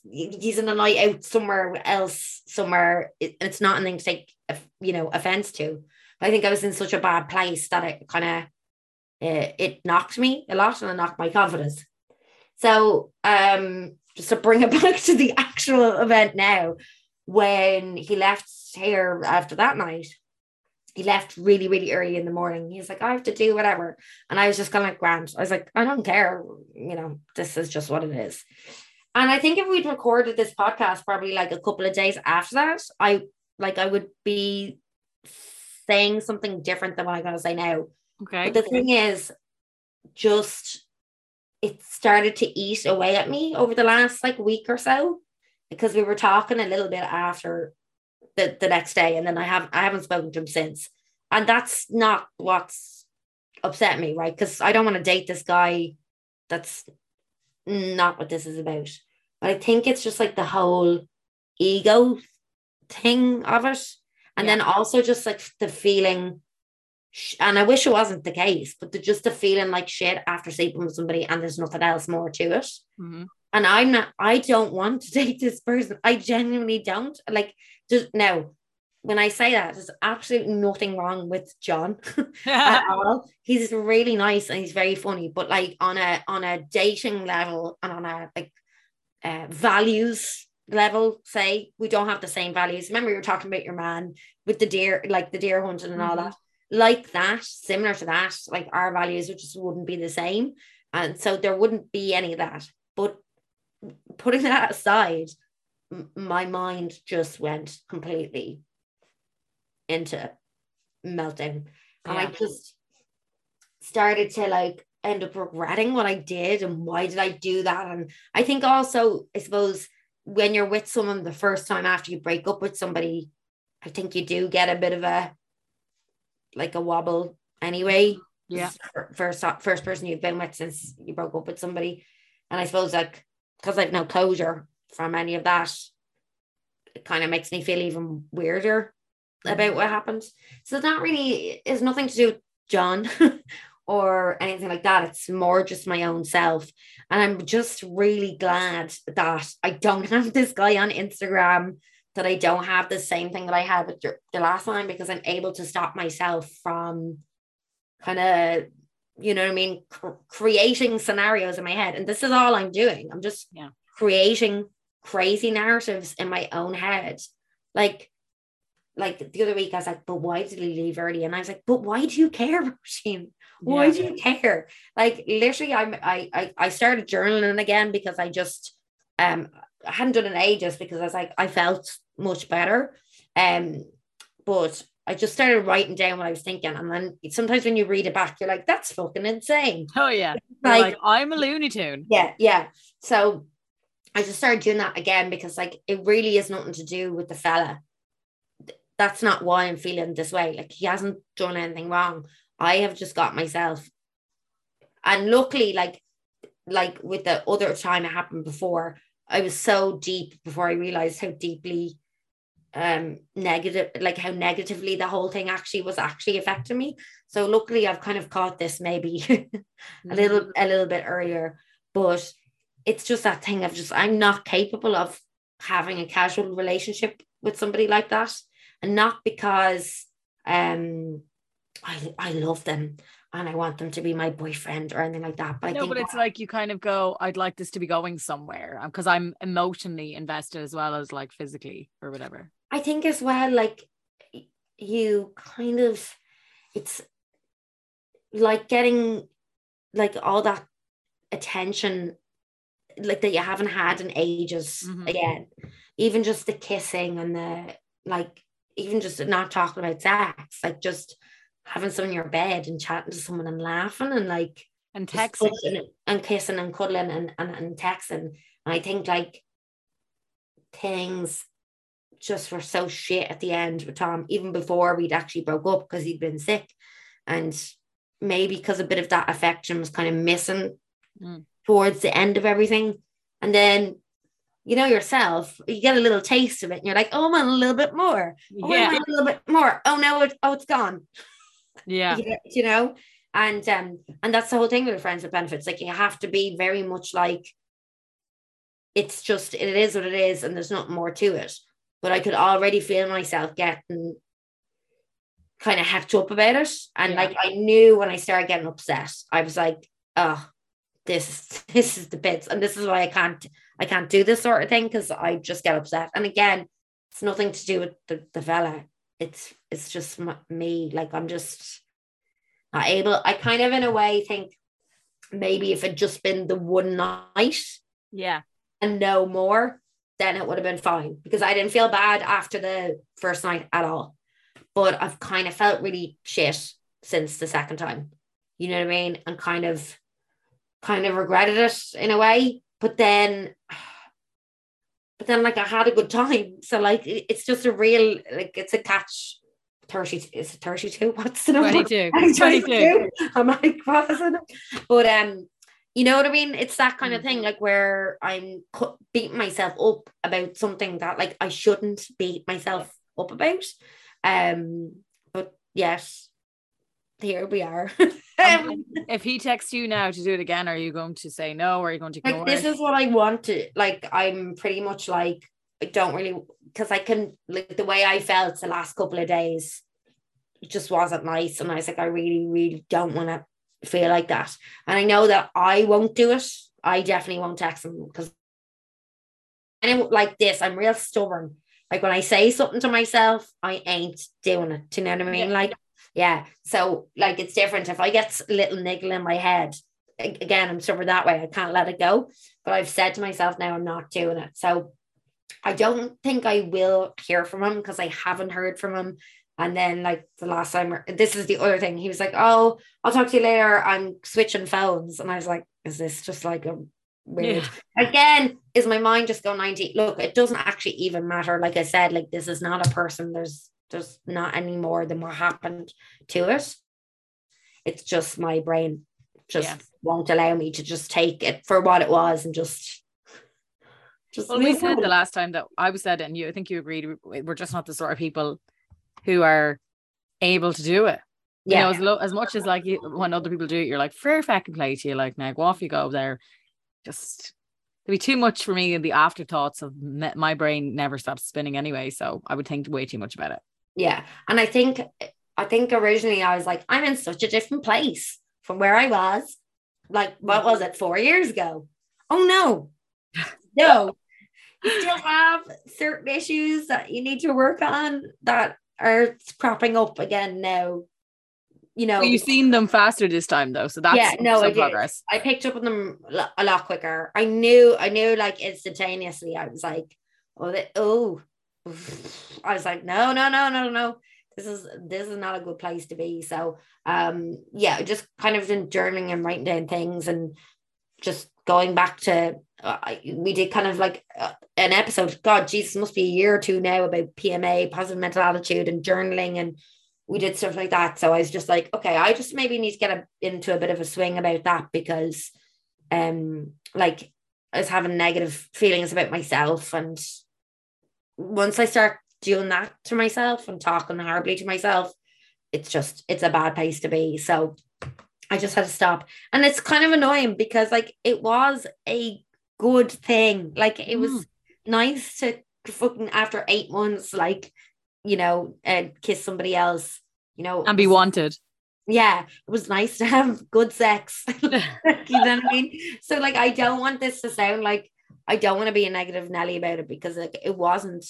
he's in a night out somewhere else, somewhere. It, it's not anything to take, you know, offense to. I think I was in such a bad place that it kind of it, knocked me a lot and it knocked my confidence. So um just to bring it back to the actual event now, when he left here after that night, he left really, really early in the morning. He's like, I have to do whatever. And I was just kind of like, grand. I was like, I don't care. You know, this is just what it is. And I think if we'd recorded this podcast probably like a couple of days after that, I like I would be saying something different than what I'm gonna say now. Okay. But the thing is, just it started to eat away at me over the last like week or so because we were talking a little bit after the, the next day, and then I have I haven't spoken to him since, and that's not what's upset me, right? Because I don't want to date this guy. That's not what this is about. But I think it's just like the whole ego thing of it, and then also just like the feeling and I wish it wasn't the case, but the, just the feeling like shit after sleeping with somebody and there's nothing else more to it. Mhm. And I'm not, I don't want to date this person. I genuinely don't. Like, just now, when I say that, there's absolutely nothing wrong with John at all. He's really nice and he's very funny, but like on a on a dating level and on a like uh, values level, say we don't have the same values. Remember, you were talking about your man with the deer, like the deer hunting and all Mhm. that like that, similar to that, like our values just wouldn't be the same. And so there wouldn't be any of that. But putting that aside, m- my mind just went completely into melting And I just started to like end up regretting what I did and why did I do that? And I think also, I suppose, when you're with someone the first time after you break up with somebody, I think you do get a bit of a like a wobble anyway. Yeah. First first person you've been with since you broke up with somebody. And I suppose like because I've no closure from any of that, it kind of makes me feel even weirder mm. about what happened. So that really is nothing to do with John or anything like that. It's more just my own self. And I'm just really glad that I don't have this guy on Instagram, that I don't have the same thing that I had with the last time because I'm able to stop myself from kind of, you know what I mean, cr- creating scenarios in my head. And this is all I'm doing. I'm just Yeah. creating crazy narratives in my own head. Like, like the other week, I was like, but why did he leave early? And I was like, but why do you care, Roisin? Why Yeah. do you care? Like literally, I'm I I I started journaling again because I just um I hadn't done it in ages because I was like I felt much better. Um, but I just started writing down what I was thinking, and then sometimes when you read it back, you're like, that's fucking insane. Oh yeah. Like, like I'm a Looney Tune. yeah, yeah. So I just started doing that again because like it really is nothing to do with the fella. That's not why I'm feeling this way. Like he hasn't done anything wrong. I have just got myself. And luckily, like like with the other time it happened before, I was so deep before I realized how deeply um negative like how negatively the whole thing actually was actually affecting me. So luckily i've kind of caught this maybe a little a little bit earlier. But it's just that thing of just i'm not capable of having a casual relationship with somebody like that. And not because um i i love them and i want them to be my boyfriend or anything like that but i no, but it's like you kind of go, I'd like this to be going somewhere because I'm emotionally invested as well as like physically or whatever. I think as well, like you kind of, it's like getting like all that attention, like that you haven't had in ages Mhm. again. Even just the kissing and the like, even just not talking about sex, like just having someone in your bed and chatting to someone and laughing and like And texting. and kissing and cuddling and, and, and texting. And I think like things just were so shit at the end with Tom, even before we'd actually broke up because he'd been sick. And maybe because a bit of that affection was kind of missing Mm. towards the end of everything. And then you know yourself, you get a little taste of it and you're like, oh, I want a little bit more. Oh, I Yeah. want a little bit more. Oh no, it, oh, it's gone Yeah. you know- you know? And um and that's the whole thing with friends with benefits. Like you have to be very much like it's just it is what it is and there's nothing more to it. But i could already feel myself getting kind of hecked up about it. And Yeah. like i knew when i started getting upset i was like oh this this is the bits and this is why i can't i can't do this sort of thing because i just get upset. And again it's nothing to do with the, the fella it's it's just me like i'm just not able i kind of in a way think maybe if it just been the one night Yeah. and no more then it would have been fine because i didn't feel bad after the first night at all. But i've kind of felt really shit since the second time. You know what i mean? And kind of kind of regretted it in a way. But then but then like i had a good time so like it's just a real like it's a catch 30 is it 32 what's the number 22. I'm 22. 22. I'm like, what is it? But um, you know what I mean? It's that kind of thing, like where I'm cu- beating myself up about something that like I shouldn't beat myself up about. Um, but yes, here we are. Um, if he texts you now to do it again, are you going to say no or are you going to ignore like this it? is what I want to like. I'm pretty much like I don't really because I can like the way I felt the last couple of days. Just wasn't nice, and I was like, I really, really don't want to feel like that. And I know that I won't do it. I definitely won't text him because and like this, I'm real stubborn. Like when I say something to myself, I ain't doing it. Do you know what I mean? Like Yeah. So like it's different. If I get a little niggle in my head, again, I'm stubborn that way. I can't let it go. But I've said to myself now I'm not doing it. So I don't think I will hear from him because I haven't heard from him. And then like the last time, this is the other thing. He was like, "Oh, I'll talk to you later. I'm switching phones," and I was like, "Is this just like a weird?" Again, is my mind just go ninety? Look, it doesn't actually even matter. Like I said, like this is not a person. There's there's not any more than what happened to it. It's just my brain just Yeah. won't allow me to just take it for what it was and just just Well, we said the last time that I was said, and you, I think you agreed, we- we're just not the sort of people who are able to do it. You know, yeah as, lo- as much as like you, when other people do it, you're like, fair fucking play to you. Like, now go off you go there. Just, it'd be too much for me. And the afterthoughts of me- my brain never stops spinning anyway. So I would think way too much about it. Yeah and I think I think originally I was like I'm in such a different place from where I was like what was it four years ago oh no no you still have certain issues that you need to work on that are cropping up again now you know But you've seen them faster this time though. So that's Yeah, no, I some did. progress. I picked up on them a lot quicker. I knew, I knew like instantaneously. I was like, oh, the, oh, I was like, no, no, no, no, no. This is this is not a good place to be. So, um, yeah, just kind of been journaling and writing down things and just going back to. Uh, we did kind of like uh, an episode. God, Jesus, must be a year or two now about PMA, positive mental attitude, and journaling and we did stuff like that. So I was just like, okay, I just maybe need to get a, into a bit of a swing about that because, um, like I was having negative feelings about myself, and once I start doing that to myself and talking horribly to myself, it's just it's a bad place to be. So I just had to stop, and it's kind of annoying because like it was a good thing, like it was Mm. nice to fucking after eight months, like you know, and kiss somebody else, you know, And be wanted. yeah, it was nice to have good sex. you know what I mean? So like I don't want this to sound like I don't want to be a negative Nelly about it because like it wasn't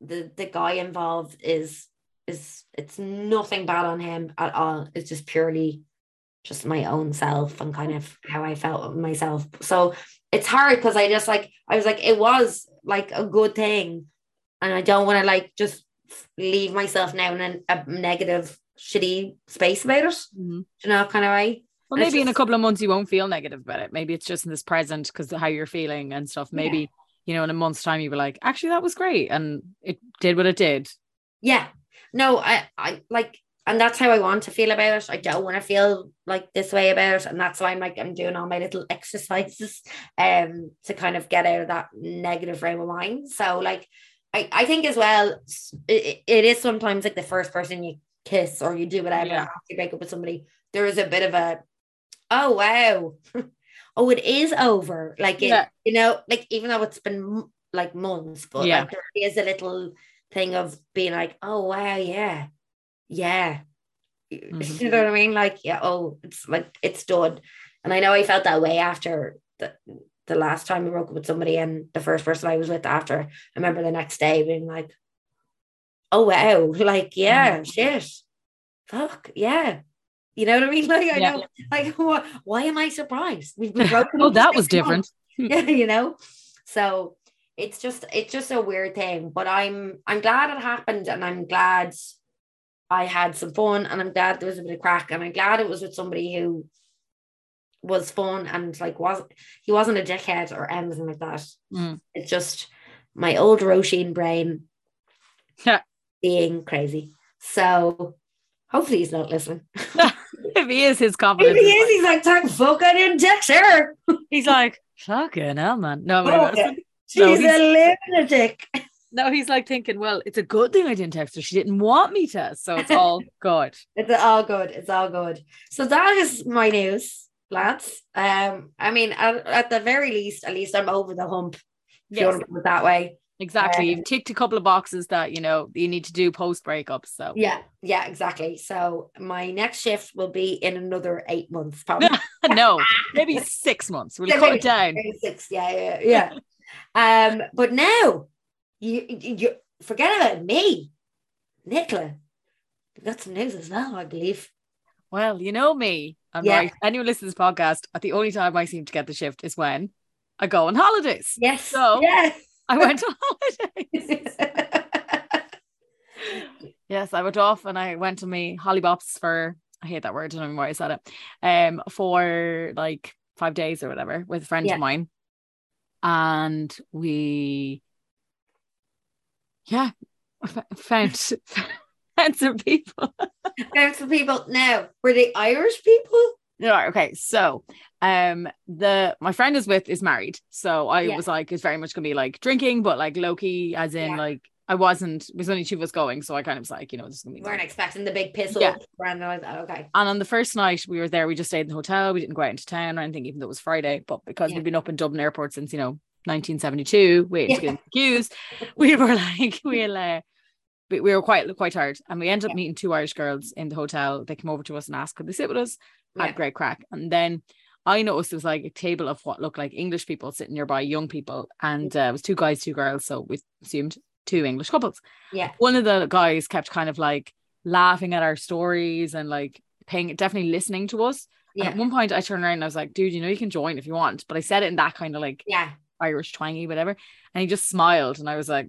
the the guy involved is is it's nothing bad on him at all. It's just purely just my own self and kind of how I felt myself. So it's hard because I just like I was like it was like a good thing and I don't want to like just leave myself now in a negative shitty space about it. Mhm. You know, kind of way. Well, maybe in a couple of months you won't feel negative about it. Maybe it's just in this present because how you're feeling and stuff. Maybe, you know, in a month's time, you were like, actually, that was great. And it did what it did. Yeah. No, I, I like, and that's how I want to feel about it. I don't want to feel like this way about it. And that's why I'm like, I'm doing all my little exercises um to kind of get out of that negative frame of mind. So like I, I think as well, it, it is sometimes like the first person you kiss or you do whatever Yeah. after you break up with somebody, there is a bit of a, oh wow. oh, it is over. Like it, Yeah. you know, like even though it's been like months, but Yeah. like there is a little thing of being like, oh wow, yeah, yeah. Mhm. You know what I mean? Like, yeah, oh, it's like it's done. And I know I felt that way after the the last time I broke up with somebody and the first person I was with after. I remember the next day being like, oh wow, like, yeah, shit. Fuck, yeah. You know what I mean? Like, I Yeah. know, like, what, why am I surprised? We've been broken Oh, that was different. yeah you know so it's just it's just a weird thing but i'm i'm glad it happened and i'm glad i had some fun and i'm glad there was a bit of crack and i'm glad it was with somebody who was fun and like was he wasn't a dickhead or anything like that Mm. it's just my old Roisin brain being crazy so hopefully he's not listening if he is, his confidence. if he is is he's like thank fuck I didn't text her he's like, fucking hell, man. No, Oh, yeah. she's No, a lunatic no, he's like thinking, well, it's a good thing I didn't text her. She didn't want me to. So it's all good. It's all good. It's all good. So that is my news, lads. Um, I mean, at, at the very least, at least I'm over the hump. If you want to put it that way. Exactly. Um, You've ticked a couple of boxes that, you know, you need to do post breakup. So Yeah, yeah, exactly. So my next shift will be in another eight months, probably. no, maybe six months. We'll Yeah, cut maybe- it down. Maybe six. Yeah, yeah, yeah. um, but now you, you you forget about me, Nicola. We've got some news as well, I believe. Well, you know me. And Yeah. right, anyone listening to this podcast, at the only time I seem to get the shift is when I go on holidays. Yes. So- yes. I went on holidays. Yes, I went off and I went to me hollybops for I hate that word, I don't know why I said it. Um, for like five days or whatever with a friend Yeah. of mine. And we yeah, found found some people. Found some people. Now, were they Irish people? No, okay. So, um, the my friend is with is married, so I Yeah. was like, it's very much gonna be like drinking, but like low key, as in Yeah. like I wasn't. It was only two of us going, so I kind of was like, you know, this is gonna be. You weren't expecting the big piss Yeah. like that. Okay. And on the first night we were there, we just stayed in the hotel. We didn't go out into town or anything, even though it was Friday. But because Yeah. we've been up in Dublin Airport since you know 1972, waiting to get in the queues, we were like, we'll. Uh, we, we were quite quite tired, and we ended up Yeah. meeting two Irish girls in the hotel. They came over to us and asked could they sit with us. Had great crack, and then I noticed there was like a table of what looked like English people sitting nearby, young people, and uh, it was two guys, two girls. So we assumed two English couples. Yeah. One of the guys kept kind of like laughing at our stories and like paying, definitely listening to us. And Yeah. at one point, I turned around and I was like, "Dude, you know you can join if you want," but I said it in that kind of like Yeah. Irish twangy, whatever. And he just smiled, and I was like,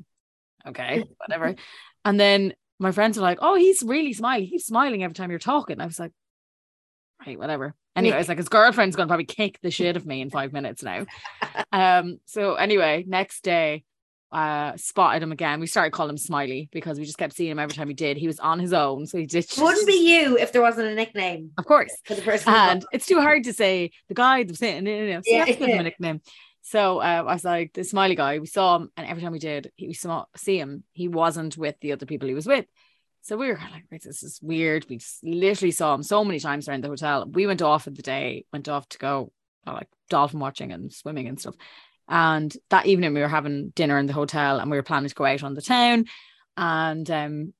"Okay, whatever." and then my friends were like, "Oh, he's really smiling. He's smiling every time you're talking." I was like, "Right, whatever." Anyway, it's like his girlfriend's gonna probably kick the shit of me in five minutes now. Um. So anyway, next day, uh, spotted him again. We started calling him Smiley because we just kept seeing him every time he did. He was on his own, so he did. It wouldn't be you if there wasn't a nickname of course. for the person. And it's too hard to say the guy that was sitting, you know, so Yeah, have to give yeah. a nickname. So uh, I was like, the smiley guy, we saw him, and every time we did, he we saw see him, he wasn't with the other people he was with. So we were kind of like, right, this is weird. We just literally saw him so many times around the hotel. We went off for the day, went off to go uh, like dolphin watching and swimming and stuff. And that evening we were having dinner in the hotel and we were planning to go out on the town. And um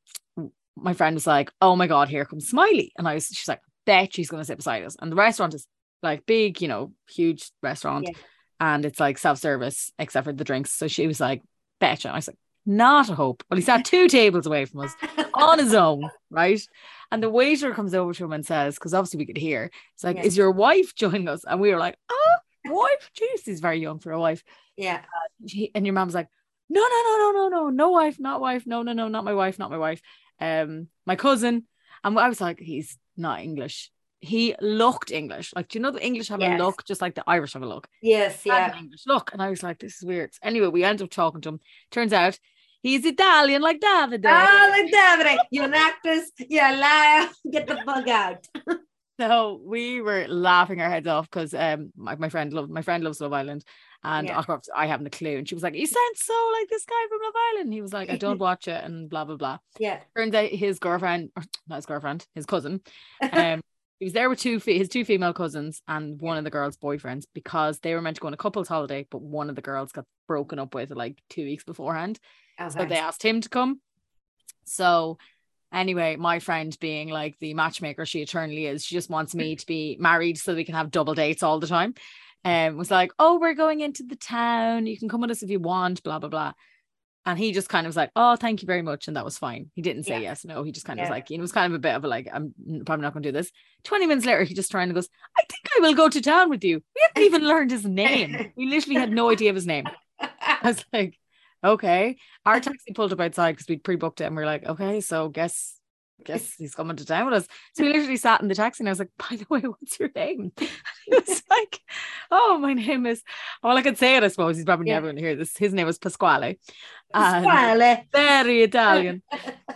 my friend was like, Oh my god, here comes Smiley. And I was she's like, bet she's gonna sit beside us. And the restaurant is like big, you know, huge restaurant. Yeah. And it's like self-service except for the drinks. So she was like, betcha. And I was like, not a hope. Well, he sat two tables away from us on his own, right? And the waiter comes over to him and says, because obviously we could hear, it's like, Yeah. is your wife joining us? And we were like, oh, wife? Jeez, he's very young for a wife. yeah. She, and your mom's like, no, no, no, no, no, no, no wife, not wife, no, no, no, not my wife, not my wife. Um, my cousin. And I was like, he's not English. He looked English. Like, do you know the English have Yes. a look just like the Irish have a look? Yes. Yeah. an English look. And I was like, this is weird. Anyway, we ended up talking to him. Turns out he's Italian like Davide. Oh, like David, you're an actress, you're a liar. Get the bug out. So we were laughing our heads off because um my, my friend loved my friend loves Love Island. And Yeah. I haven't a clue. And she was like, You sound so like this guy from Love Island. He was like, I don't watch it and blah blah blah. Yeah. Turns out his girlfriend, or not his girlfriend, his cousin, um, he was there with two his two female cousins and one of the girls' boyfriends because they were meant to go on a couple's holiday, but one of the girls got broken up with like two weeks beforehand. So they asked him to come. So anyway, my friend being like the matchmaker she eternally is, she just wants me to be married so we can have double dates all the time. And was like, Oh, we're going into the town. You can come with us if you want, blah, blah, blah. And he just kind of was like, Oh, thank you very much. And that was fine. He didn't say Yeah. yes, no. He just kind of Yeah. was like, you know, it was kind of a bit of a like, I'm probably not gonna do this. 20 minutes later, he just turned and goes, I think I will go to town with you. We haven't even learned his name. We literally had no idea of his name. I was like, okay. Our taxi pulled up outside because we'd pre-booked it and we are like, okay, so guess guess he's coming to town with us. So we literally sat in the taxi and I was like, by the way, what's your name? And he was like, oh, my name is well, I could say it, I suppose. He's probably Yeah. never gonna hear this. His name was Pasquale. Pasquale. very Italian.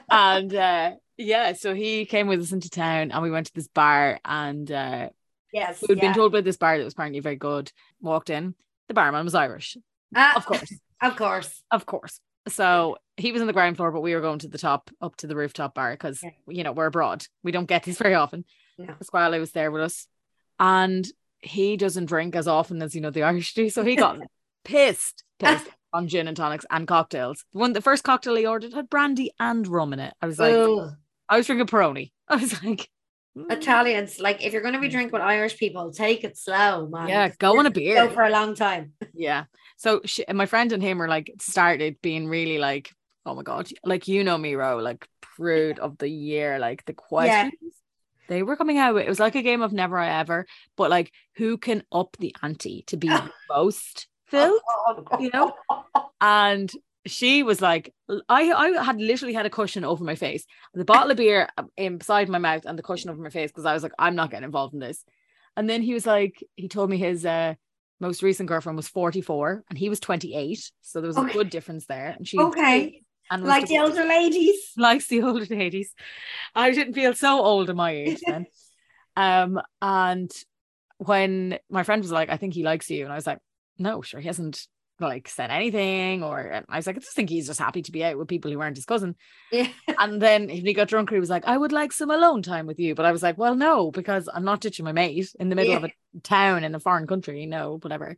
and uh yeah, so he came with us into town and we went to this bar and uh Yes. we'd yeah. been told about this bar that was apparently very good. Walked in, the barman was Irish. Ah, Of course. Of course. Of course. So he was on the ground floor, but we were going to the top, up to the rooftop bar because Yeah. you know we're abroad. We don't get these very often. No. Pasquale was there with us, and he doesn't drink as often as you know the Irish do. So he got pissed, pissed on gin and tonics and cocktails. The one, the first cocktail he ordered had brandy and rum in it. I was like, Ugh. I was drinking Peroni. I was like, Mm. Italians, like if you're going to be mm. drinking with Irish people, take it slow, man. yeah, go on a beer. Go for a long time. Yeah. So she, my friend and him were like started being really like, oh my god, like you know me, Ro, like crude of the year. Like the questions they were coming out with it was like a game of never I ever, but like who can up the ante to be most oh, Phil, oh, oh, you know? And she was like, I, I had literally had a cushion over my face, the bottle of beer inside my mouth, and the cushion over my face because I was like, I'm not getting involved in this. And then he was like, he told me his uh, most recent girlfriend was 44 and he was 28. So there was Okay. a good difference there. And she Okay. and Like the older ladies. likes the older ladies. I didn't feel so old at my age then. um, and when my friend was like, I think he likes you, and I was like, No, sure, he hasn't like said anything, or I was like, I just think he's just happy to be out with people who aren't his cousin. Yeah. And then when he got drunker, he was like, I would like some alone time with you. But I was like, Well, no, because I'm not ditching my mate in the middle of a town in a foreign country, no, whatever.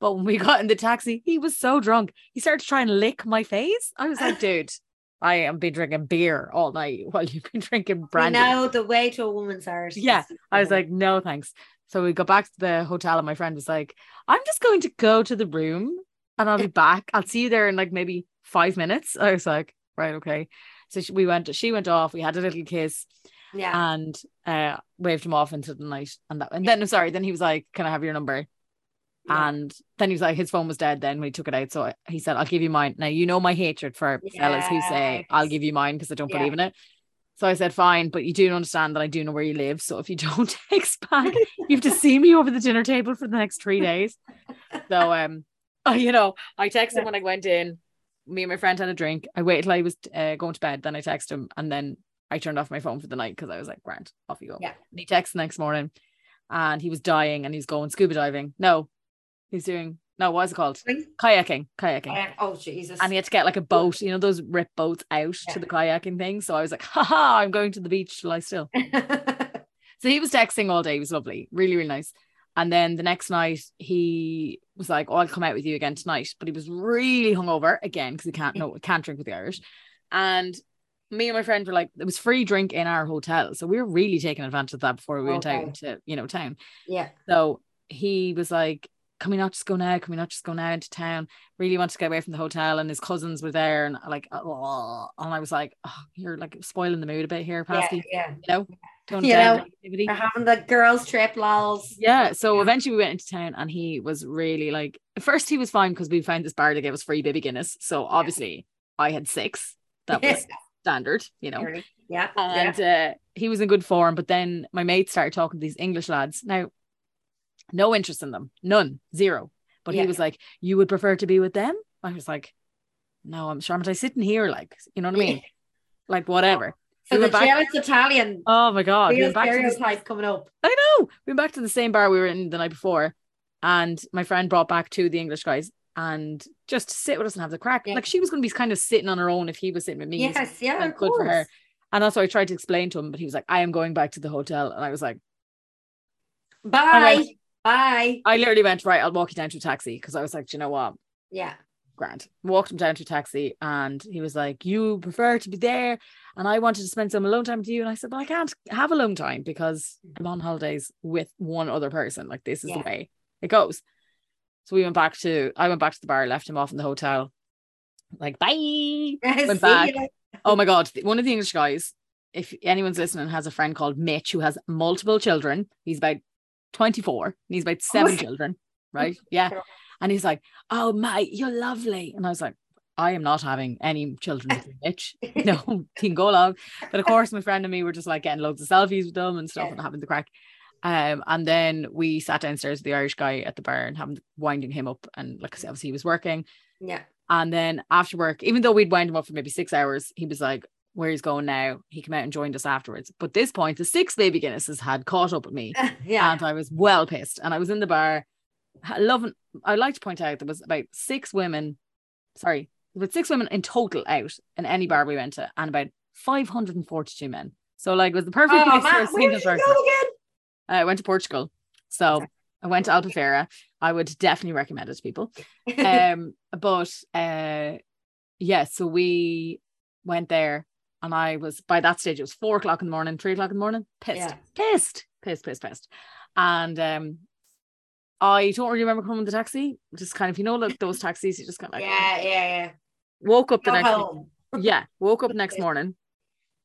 But when we got in the taxi, he was so drunk. He started to try and lick my face. I was like, dude, I am been drinking beer all night while you've been drinking You brandy. know the way to a woman's heart. Yeah, I was like, no, thanks. So we got back to the hotel, and my friend was like, I'm just going to go to the room and I'll be back. I'll see you there in like maybe five minutes. I was like, right, okay. So she, we went, she went off, we had a little kiss yeah. and uh waved him off into the night. And that, and then, I'm sorry, then he was like, Can I have your number? Yeah. And then he was like, his phone was dead then when he took it out. So he said, I'll give you mine. Now, you know my hatred for fellas who say, I'll give you mine because I don't Yeah. believe in it. So I said, fine, but you do understand that I do know where you live. So if you don't text back, you have to see me over the dinner table for the next three days. So, um, you know, I texted him when I went in. Me and my friend had a drink. I waited till I was uh, going to bed. Then I texted him and then I turned off my phone for the night because I was like, grand, off you go. Yeah. And he texted the next morning and he was dying and he's going scuba diving. No, he's doing, no, what is it called? Kayaking, kayaking. Oh Jesus. And he had to get like a boat, you know, those rip boats out Yeah. to the kayaking thing. So I was like, haha, I'm going to the beach to lie still. So he was texting all day. He was lovely, really, really nice. And then the next night, he was like, "Oh, I'll come out with you again tonight." But he was really hungover again because he can't no can't drink with the Irish. And me and my friend were like, "It was free drink in our hotel, so we were really taking advantage of that before we went Okay. out to you know town." yeah. So he was like, Can we not just go now? Can we not just go now into town? Really want to get away from the hotel, and his cousins were there, and like, oh, and I was like, oh, You're like spoiling the mood a bit here, Yeah. Pasty. Yeah. You know, tone You know, negativity. We're having the girls trip, lols. Yeah. So Yeah. eventually we went into town, and he was really like, at first he was fine because we found this bar that gave us free baby Guinness. So obviously I had six. That was standard, you know. Yeah. Yeah. And uh, he was in good form. But then my mate started talking to these English lads. Now, no interest in them, none, zero. But Yeah. he was like, "You would prefer to be with them?" I was like, "No, I'm sure. I'm I sitting here? Like, you know what I mean? Like, whatever." So We the back- jealous Italian Oh my god, we went back to the stereotype coming up. I know. We went back to the same bar we were in the night before, and my friend brought back two of the English guys and just sit with us and have the crack. Yeah. Like she was going to be kind of sitting on her own if he was sitting with me. Yes, yeah, of good course. for her. And that's what I tried to explain to him, but he was like, "I am going back to the hotel," and I was like, Bye. Bye. I literally went right. I'll walk you down to a taxi because I was like, "Do you know what, Yeah. grand?" Walked him down to a taxi, and he was like, "You prefer to be there," and I wanted to spend some alone time with you, and I said, "But I can't have alone time because I'm on holidays with one other person. Like this is Yeah. the way it goes." So we went back to. I went back to the bar, left him off in the hotel. Like bye. Went back. Oh my god, one of the English guys. If anyone's listening, has a friend called Mitch who has multiple children. He's about 24 and he's about seven children, right? Yeah. And he's like, Oh, my, you're lovely. And I was like, I am not having any children with you, Mitch. No, can go along. But of course, my friend and me were just like getting loads of selfies with them and stuff and having the crack. Um, and then we sat downstairs with the Irish guy at the bar and having winding him up. And like I said, obviously he was working. Yeah. And then after work, even though we'd wind him up for maybe six hours, he was like, Where he's going now? He came out and joined us afterwards. But this point, the six baby Guinnesses had caught up with me. Yeah. And I was well pissed. And I was in the bar loving I'd like to point out there was about six women, sorry, was six women in total out in any bar we went to, and about 542 men. So like it was the perfect Oh, place for a single person. again? I went to Portugal. So I went to Albufeira. I would definitely recommend it to people um but uh yeah so we went there and I was by that stage it was four o'clock in the morning three o'clock in the morning pissed Yeah. pissed pissed pissed pissed and um I don't really remember coming in the taxi just kind of you know like those taxis you just kind of like yeah, yeah, yeah. woke up the next home. yeah woke up next morning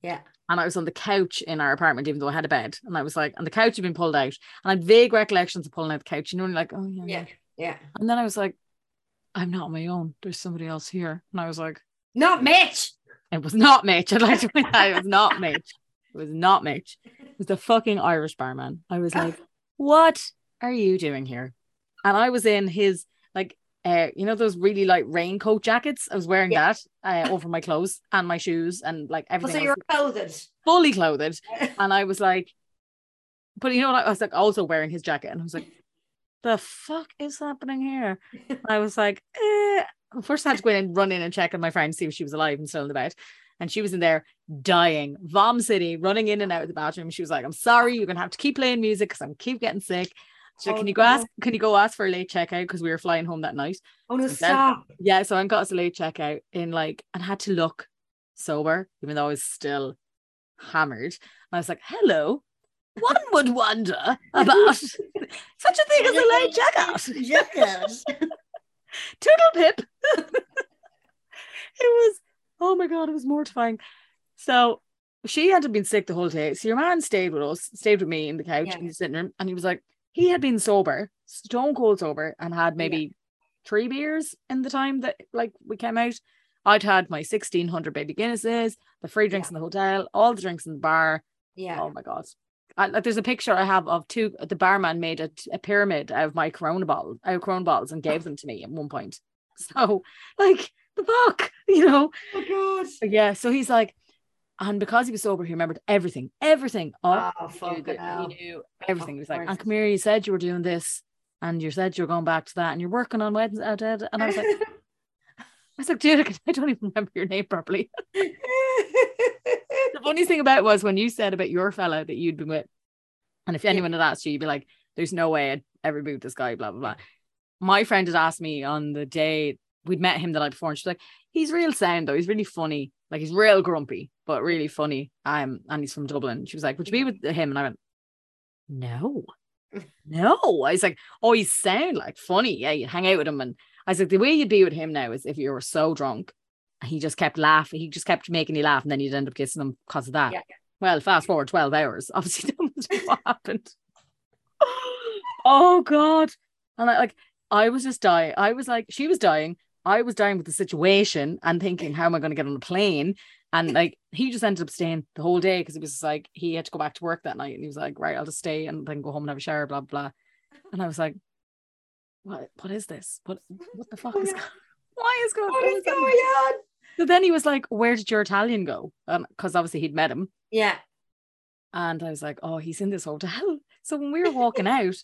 Yeah. And I was on the couch in our apartment, even though I had a bed. And I was like, and the couch had been pulled out. And I had vague recollections of pulling out the couch. You know, and like, oh yeah, Yeah. Yeah. And then I was like, I'm not on my own. There's somebody else here. And I was like, Not Mitch. It was not Mitch. I'd like to point out it was not Mitch. It was not Mitch. It was the fucking Irish barman. I was like, what are you doing here? And I was in his like uh, you know those really like raincoat jackets. I was wearing Yeah. that uh, over my clothes and my shoes and like everything. so you're clothed. fully clothed. And I was like, but you know what? I was like also wearing his jacket, and I was like, the fuck is happening here? I was like, eh. First, I had to go in and run in and check on my friend, see if she was alive and still in the bed. And she was in there dying, vom city, running in and out of the bathroom. She was like, I'm sorry, you're gonna have to keep playing music because I'm keep getting sick. She's like, Oh, can you go no. ask? Can you go ask for a late checkout because we were flying home that night? Oh no, So then- stop. Yeah, so I got us a late checkout in like and had to look sober, even though I was still hammered. And I was like, hello. One would wonder about such a thing as a late checkout. Yes. Toodle pip. it was, oh my God, it was mortifying. So she hadn't been sick the whole day. So your man stayed with us, stayed with me in the couch Yeah. in the sitting room, and he was like, he had been sober, stone cold sober, and had maybe three beers in the time that like we came out. I'd had my 1600 baby Guinnesses, the free drinks in the hotel, all the drinks in the bar. Yeah. Oh my god. I, like there's a picture I have of two the barman made a, a pyramid out of my corona bottle out of corona bottles and gave them to me at one point. So like the fuck, you know. Oh god. But yeah, so he's like, and because he was sober, he remembered everything, everything. Oh, Oh he knew, he knew everything. He was like, and come here, you said you were doing this, and you said you were going back to that, and you're working on Wednesday. da- da." And I was like, I was like, dude, I don't even remember your name properly. The funniest thing about it was when you said about your fella that you'd been with, and if anyone had asked you, you'd be like, "There's no way I'd ever boot this guy." Blah blah blah. My friend had asked me on the day we'd met him the night before, and she's like, "He's real sound though. He's really funny. Like he's real grumpy, but really funny. Um, and he's from Dublin." She was like, "Would you be with him?" And I went, "No." No, I was like, oh, you sound like funny. Yeah, you hang out with him. And I was like, the way you'd be with him now is if you were so drunk he just kept laughing, he just kept making you laugh, and then you'd end up kissing him because of that. Yeah. Well, fast forward 12 hours. Obviously, that be what happened. oh God. And I like I was just dying. I was like, she was dying. I was dying with the situation and thinking, how am I going to get on a plane? And like he just ended up staying the whole day because it was like he had to go back to work that night. And he was like, right, I'll just stay and then go home and have a shower, blah, blah. And I was like, what what is this? What what the fuck is oh, going why is going What is going on? So then he was like, Where did your Italian go? Because obviously he'd met him. Yeah. And I was like, Oh, he's in this hotel. So when we were walking out,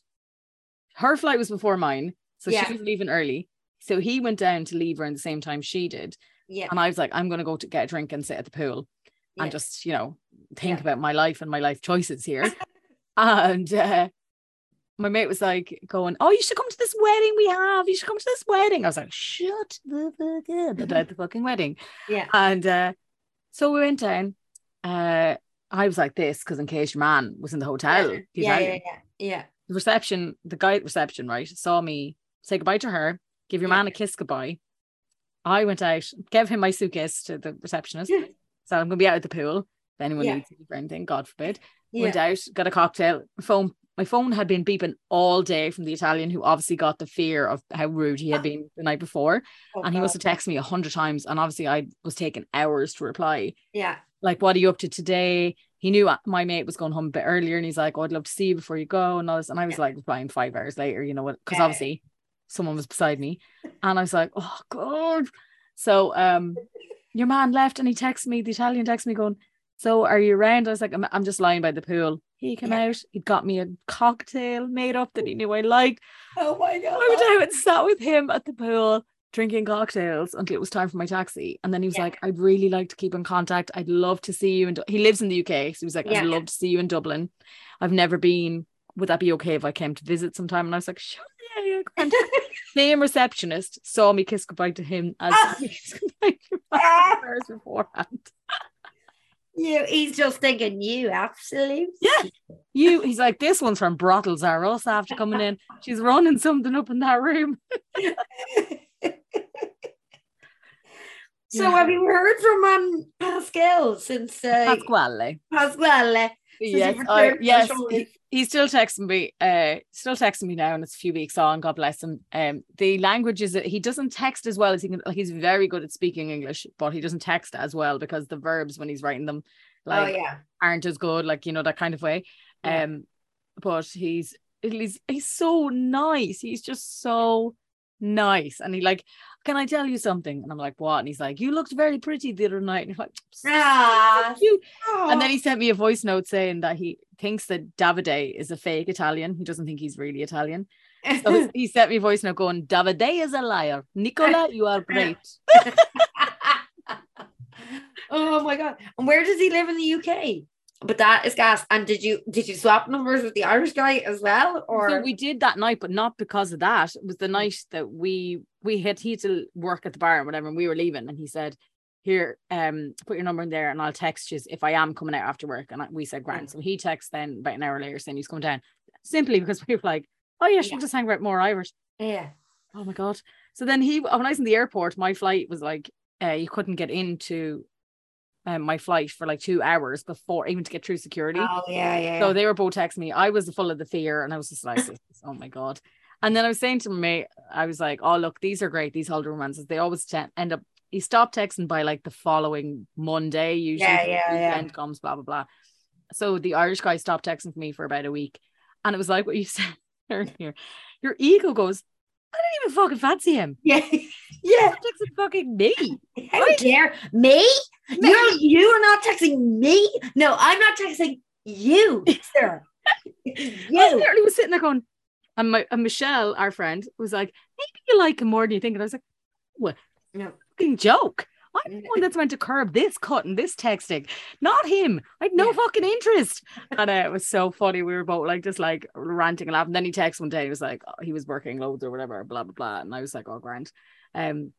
her flight was before mine. So Yeah. she was leaving early. So he went down to leave her in the same time she did. Yeah. And I was like, I'm going to go to get a drink and sit at the pool Yeah. and just, you know, think Yeah. about my life and my life choices here. and uh, my mate was like, going, Oh, you should come to this wedding we have. You should come to this wedding. I was like, Shut the fuck up about the fucking wedding. Yeah. And uh, so we went down. Uh, I was like this because in case your man was in the hotel, the Yeah. Yeah. Yeah. Yeah. the reception, the guy at reception, right, saw me say goodbye to her, give your Yeah. man a kiss goodbye. I went out, gave him my suitcase to the receptionist. Yeah. So I'm gonna be out at the pool. If anyone Yeah. needs me for anything, God forbid. Yeah. Went out, got a cocktail. Phone my phone had been beeping all day from the Italian who obviously got the fear of how rude he had been the night before. Oh, and he must have texted me a hundred times. And obviously I was taking hours to reply Yeah. like, what are you up to today? He knew my mate was going home a bit earlier and he's like, oh, I'd love to see you before you go. And all this. And I was Yeah. like replying five hours later, you know what? Because Yeah. obviously someone was beside me. And I was like, oh God. So um your man left and he texted me, the Italian texted me going, So are you around? I was like, I'm, I'm just lying by the pool. He came Yeah. out, he got me a cocktail made up that he knew I liked. Oh my god. I went out and sat with him at the pool drinking cocktails until it was time for my taxi. And then he was Yeah. like, I'd really like to keep in contact. I'd love to see you. And he lives in the UK. So he was like, Yeah. I'd love to see you in Dublin. I've never been. Would that be okay if I came to visit sometime? And I was like, sure, yeah, yeah. grand." Same receptionist saw me kiss goodbye to him as Ah. he kissed goodbye to my hours beforehand. You. He's just thinking you absolute. Yeah. You, he's like, this one's from Brothels are us after coming in. She's running something up in that room. So Yeah. have you heard from um Pascal since uh, Pasquale. Pasquale? Yes, I, returned from the yes, he, he's still texting me. Uh, still texting me now, and it's a few weeks on. God bless him. Um, the language is that he doesn't text as well as he can. Like he's very good at speaking English, but he doesn't text as well because the verbs when he's writing them, like oh yeah. aren't as good. Like you know that kind of way. Yeah. Um, but he's he's he's so nice. He's just so nice, and he like. Can I tell you something? And I'm like, what? And he's like, you looked very pretty the other night. And I'm like, Ah, oh. And then he sent me a voice note saying that he thinks that Davide is a fake Italian. He doesn't think he's really Italian. So he sent me a voice note going, Davide is a liar. Nicola, you are great. oh my god! And where does he live in the UK? But that is gas. And did you did you swap numbers with the Irish guy as well, or So we did that night, but not because of that. It was the night that we we had he to work at the bar and whatever, and we were leaving, and he said, "Here, um, put your number in there, and I'll text you if I am coming out after work." And I, we said, "Grant." So he texts then about an hour later saying he's coming down, simply because we were like, "Oh yeah, she'll Yeah. just hang about more Irish." yeah? Oh my god! So then he, when I was in the airport, my flight was like, uh, you couldn't get into um, my flight for like two hours before even to get through security. Oh yeah, yeah. So they were both texting me. I was full of the fear, and I was just like, "Oh my god!" And then I was saying to my mate, I was like, "Oh look, these are great. These holiday romances. They always te- end up." He stopped texting by like the following Monday. Usually, Yeah, yeah, yeah. comes. Blah blah blah. So the Irish guy stopped texting for me for about a week, and it was like what you said earlier. Your ego goes, "I didn't even fucking fancy him." yeah, yeah. Texting fucking me. How Right. dare me? You're you are not texting me. No, I'm not texting you, sir. I literally was sitting there going, and my and Michelle, our friend, was like, maybe you like him more than you think. And I was like, what? No. Fucking joke. I'm the one that's meant to curb this cut and this texting, not him. I had no Yeah. fucking interest. And uh, it was so funny. We were both like just like ranting and laughing. Then he texted one day. He was like, oh, he was working loads or whatever, blah blah blah. And I was like, oh, grand. Um,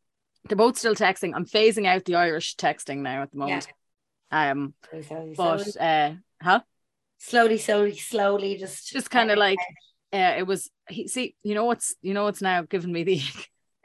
they're both still texting. I'm phasing out the Irish texting now at the moment. Yeah. Um, Slowly, slowly, but slowly, uh, huh? slowly, slowly, slowly, just Just kind of like uh, it was he see you know what's you know what's now giving me the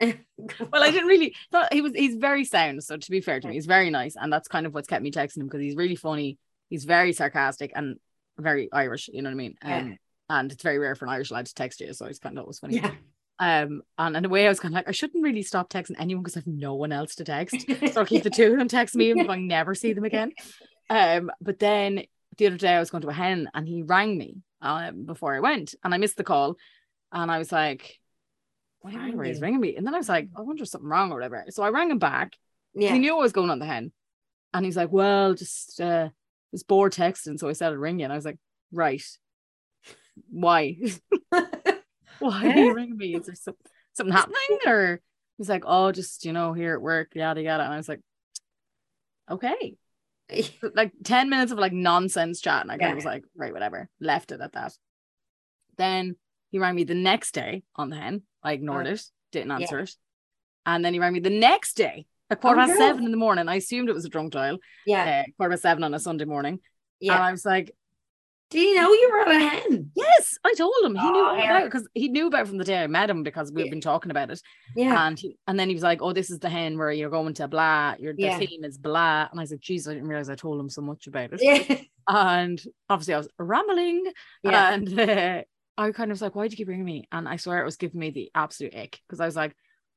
well I didn't really thought he was he's very sound so to be fair to me he's very nice and that's kind of what's kept me texting him because he's really funny he's very sarcastic and very Irish you know what I mean Yeah. um and it's very rare for an Irish lad to text you so it's kind of always funny yeah. Um and in a way I was kind of like I shouldn't really stop texting anyone because I've no one else to text so I'll keep the two of them text me if I never see them again. Um, but then the other day I was going to a hen and he rang me um before I went and I missed the call and I was like, why Rang he's you? ringing me? And then I was like, I wonder if something wrong or whatever. So I rang him back. yeah. He knew what was going on the hen. And he's like, Well, just uh was bored texting. So I said I'd ring you. And I was like, Right. Why? Why are you ringing me? Is there some, something happening? Or he's like, Oh, just you know, here at work, yada yada. And I was like, Okay. like 10 minutes of like nonsense chat. And I kind Yeah. of was like, right, whatever. Left it at that. Then he rang me the next day on the hen. I ignored it, didn't Yeah. answer it. And then he rang me the next day at quarter Oh, past no. seven in the morning. I assumed it was a drunk dial. yeah, Uh, quarter past seven on a Sunday morning. yeah. And I was like, Do you know you were a hen? yes, I told him. He knew Oh, all yeah. about it because he knew about it from the day I met him because we've Yeah. been talking about it. Yeah, And he, and then he was like, "Oh, this is the hen where you're going to blah. Your the Yeah. theme is blah." And I was like, "Jesus, I didn't realize I told him so much about it." yeah, and obviously I was rambling yeah. and uh, I kind of was like why do you keep ringing me and I swear it was giving me the absolute ick because I was like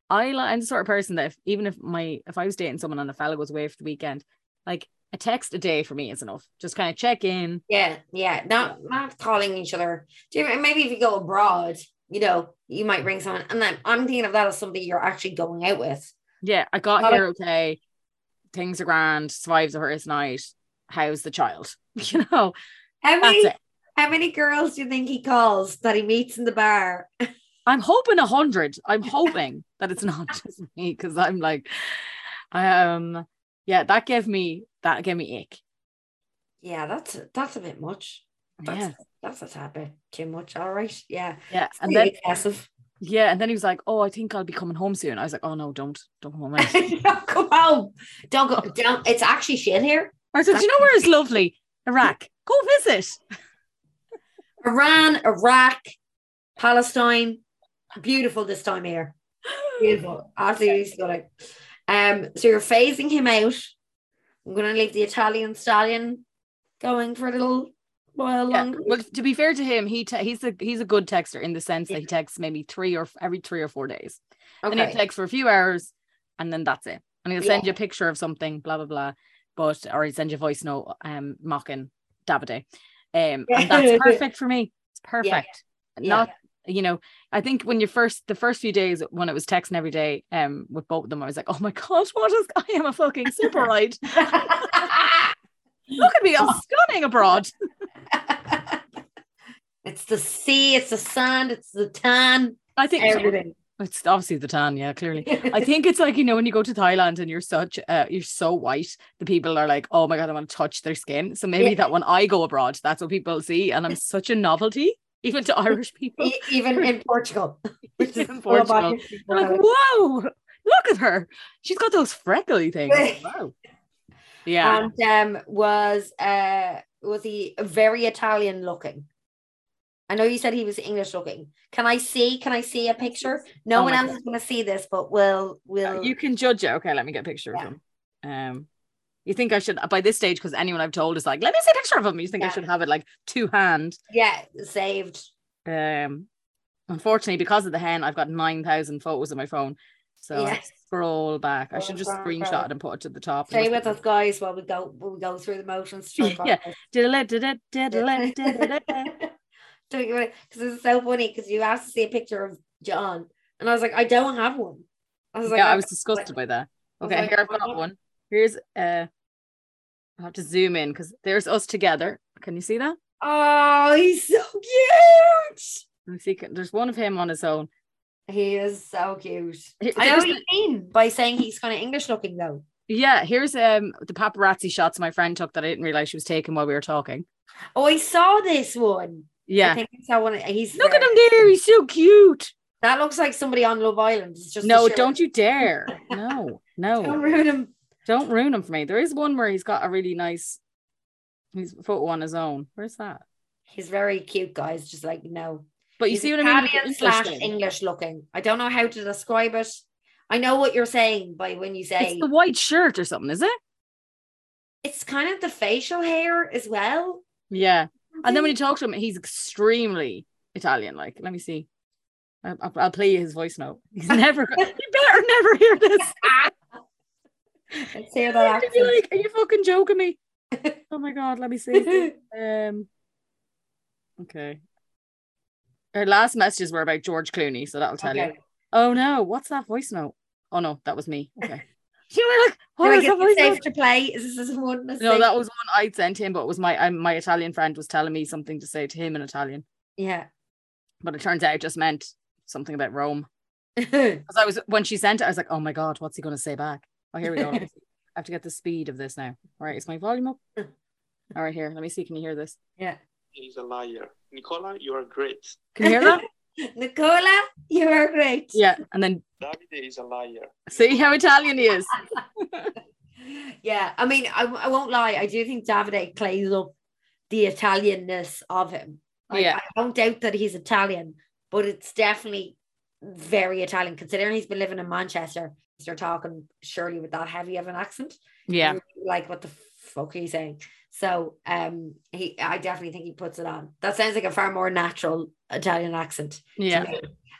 I I'm the sort of person that if, even if my if I was dating someone and a fella goes away for the weekend like a text a day for me is enough just kind of check in Yeah, yeah, not not calling each other. Do you, maybe if you go abroad, you know, you might ring someone, and then I'm thinking of that as somebody you're actually going out with. yeah I got Not here okay things are grand survives the first night how's the child you know How many how many girls do you think he calls that he meets in the bar? I'm hoping a hundred. I'm hoping that it's not just me because I'm like, I um, yeah, that gave me that gave me ick. Yeah, that's that's a bit much. That's Yeah, that's a tad bit too much. All right, yeah, yeah, and then excessive. yeah, and then he was like, "Oh, I think I'll be coming home soon." I was like, "Oh no, don't, don't come home." don't come home. Don't go. Don't. It's actually shit here. I said, "Do you know where it's lovely? Iraq. Go visit." Iran, Iraq, Palestine. Beautiful this time year. Beautiful. Absolutely stunning. Um, so you're phasing him out. I'm gonna leave the Italian stallion going for a little while Yeah. longer. Well, to be fair to him, he te- he's a he's a good texter in the sense that he texts maybe three or every three or four days. And he Okay. texts for a few hours, and then that's it. And he'll send Yeah. you a picture of something, blah blah blah. But or he'll send you a voice note, um, mocking Davide. Um, and that's perfect for me. It's perfect. Yeah. Not you know, I think when you first the first few days when it was texting every day, um, with both of them, I was like, oh my god, what is I am a fucking super right. Look at me, I'm stunning abroad. it's the sea, it's the sand, it's the tan, I think everything. it's obviously the tan, yeah, clearly. I think it's like you know when you go to Thailand and you're such uh, you're so white, the people are like, oh my god, I want to touch their skin. So maybe Yeah. that when I go abroad, that's what people see, and I'm such a novelty, even to Irish people. Even in Portugal. Which is In Portugal. They're like, whoa, look at her. She's got those freckly things. Wow. Yeah. and um, was uh was he very Italian looking? I know you said he was English looking. Can I see? Can I see a picture? No Oh one else is going to see this, but we'll Uh, we'll. you can judge it. Okay, let me get a picture Yeah. of him. Um, you think I should by this stage because anyone I've told is like, let me see a picture of him. You think I should have it like two hand. yeah, saved. Um, unfortunately, because of the hen, I've got nine thousand photos on my phone. So Yes. scroll back. I should just Scroll, screenshot scroll. it and put it to the top. Stay with us, guys, while we go while we go through the motions. Yeah. Don't you? Because it's so funny because you asked to see a picture of John, and I was like, I don't have one. I was like, yeah, I I- was disgusted by that. Okay, like, here I've "Oh, got one. Here's uh I have to zoom in because there's us together. Can you see that? Oh, he's so cute. Let me see. There's one of him on his own. He is so cute. Here- I know what you mean by saying he's kind of English looking though. Yeah, here's um the paparazzi shots my friend took that I didn't realize she was taking while we were talking. Oh, I saw this one. Yeah, I think I saw one. He's Look at there. him there. He's so cute. That looks like somebody on Love Island. It's just No, don't you dare. No, no. Don't ruin him. Don't ruin him for me. There is one where he's got a really nice he's photo on his own. Where's that? He's very cute, guys. Just like no. But you He's see what I mean? Italian English slash thing? English looking. I don't know how to describe it. I know what you're saying by when you say It's the white shirt or something, is it? it's kind of the facial hair as well. Yeah. And then when you talk to him, he's extremely Italian. Like, let me see. I'll, I'll play you his voice note. He's never. you better never hear this. Let's hear that He'd be like, are you fucking joking me? oh my god, let me see. Um. Okay. Our last messages were about George Clooney, so that'll tell you. Oh no, what's that voice note? Oh no, that was me. Okay. you were like, I is get that the voice safe note? to play? Is this one? No, that was one I'd sent him, but it was my um, my Italian friend was telling me something to say to him in Italian. yeah. but it turns out it just meant something about Rome. Because I was when she sent it, I was like, oh my god, what's he going to say back? Oh, here we go. Let me see. I have to get the speed of this now. All right, is my volume up? All right, here. Let me see. Can you hear this? yeah. He's a liar. Nicola, you are great. Can you hear that? Nicola, you are great. yeah. And then Davide is a liar. see how Italian he is. Yeah, I mean, I, I won't lie. I do think Davide plays up the Italianness of him. Like, Yeah. I don't doubt that he's Italian, but it's definitely very Italian considering he's been living in Manchester. They're talking surely with that heavy of an accent. Yeah. Like, what the fuck are you saying? So, um, he, I definitely think he puts it on. That sounds like a far more natural Italian accent. Yeah.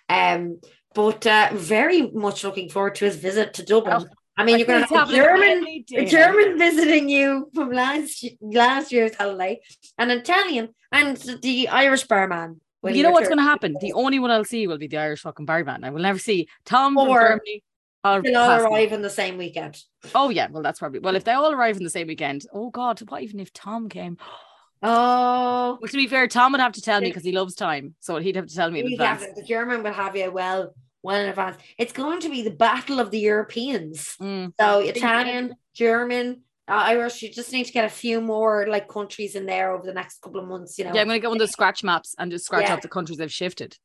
Um, but uh, very much looking forward to his visit to Dublin. Oh, I mean, you're going to have a German, a German visiting you from last last year's holiday, an Italian, and the Irish barman. You know what's going to happen? The only one I'll see will be the Irish fucking barman. I will never see Tom from Germany. I'll They'll all arrive on the same weekend. Oh yeah, well that's probably well if they all arrive in the same weekend. Oh God, what even if Tom came? Oh, Well, to be fair, Tom would have to tell me because he loves time, so he'd have to tell me in advance. to- the German will have you well, well in advance. It's going to be the battle of the Europeans. Mm. So Italian, German, uh, Irish. You just need to get a few more like countries in there over the next couple of months. You know, Yeah, I'm gonna get one of those scratch maps and just scratch Yeah. out the countries they've shifted.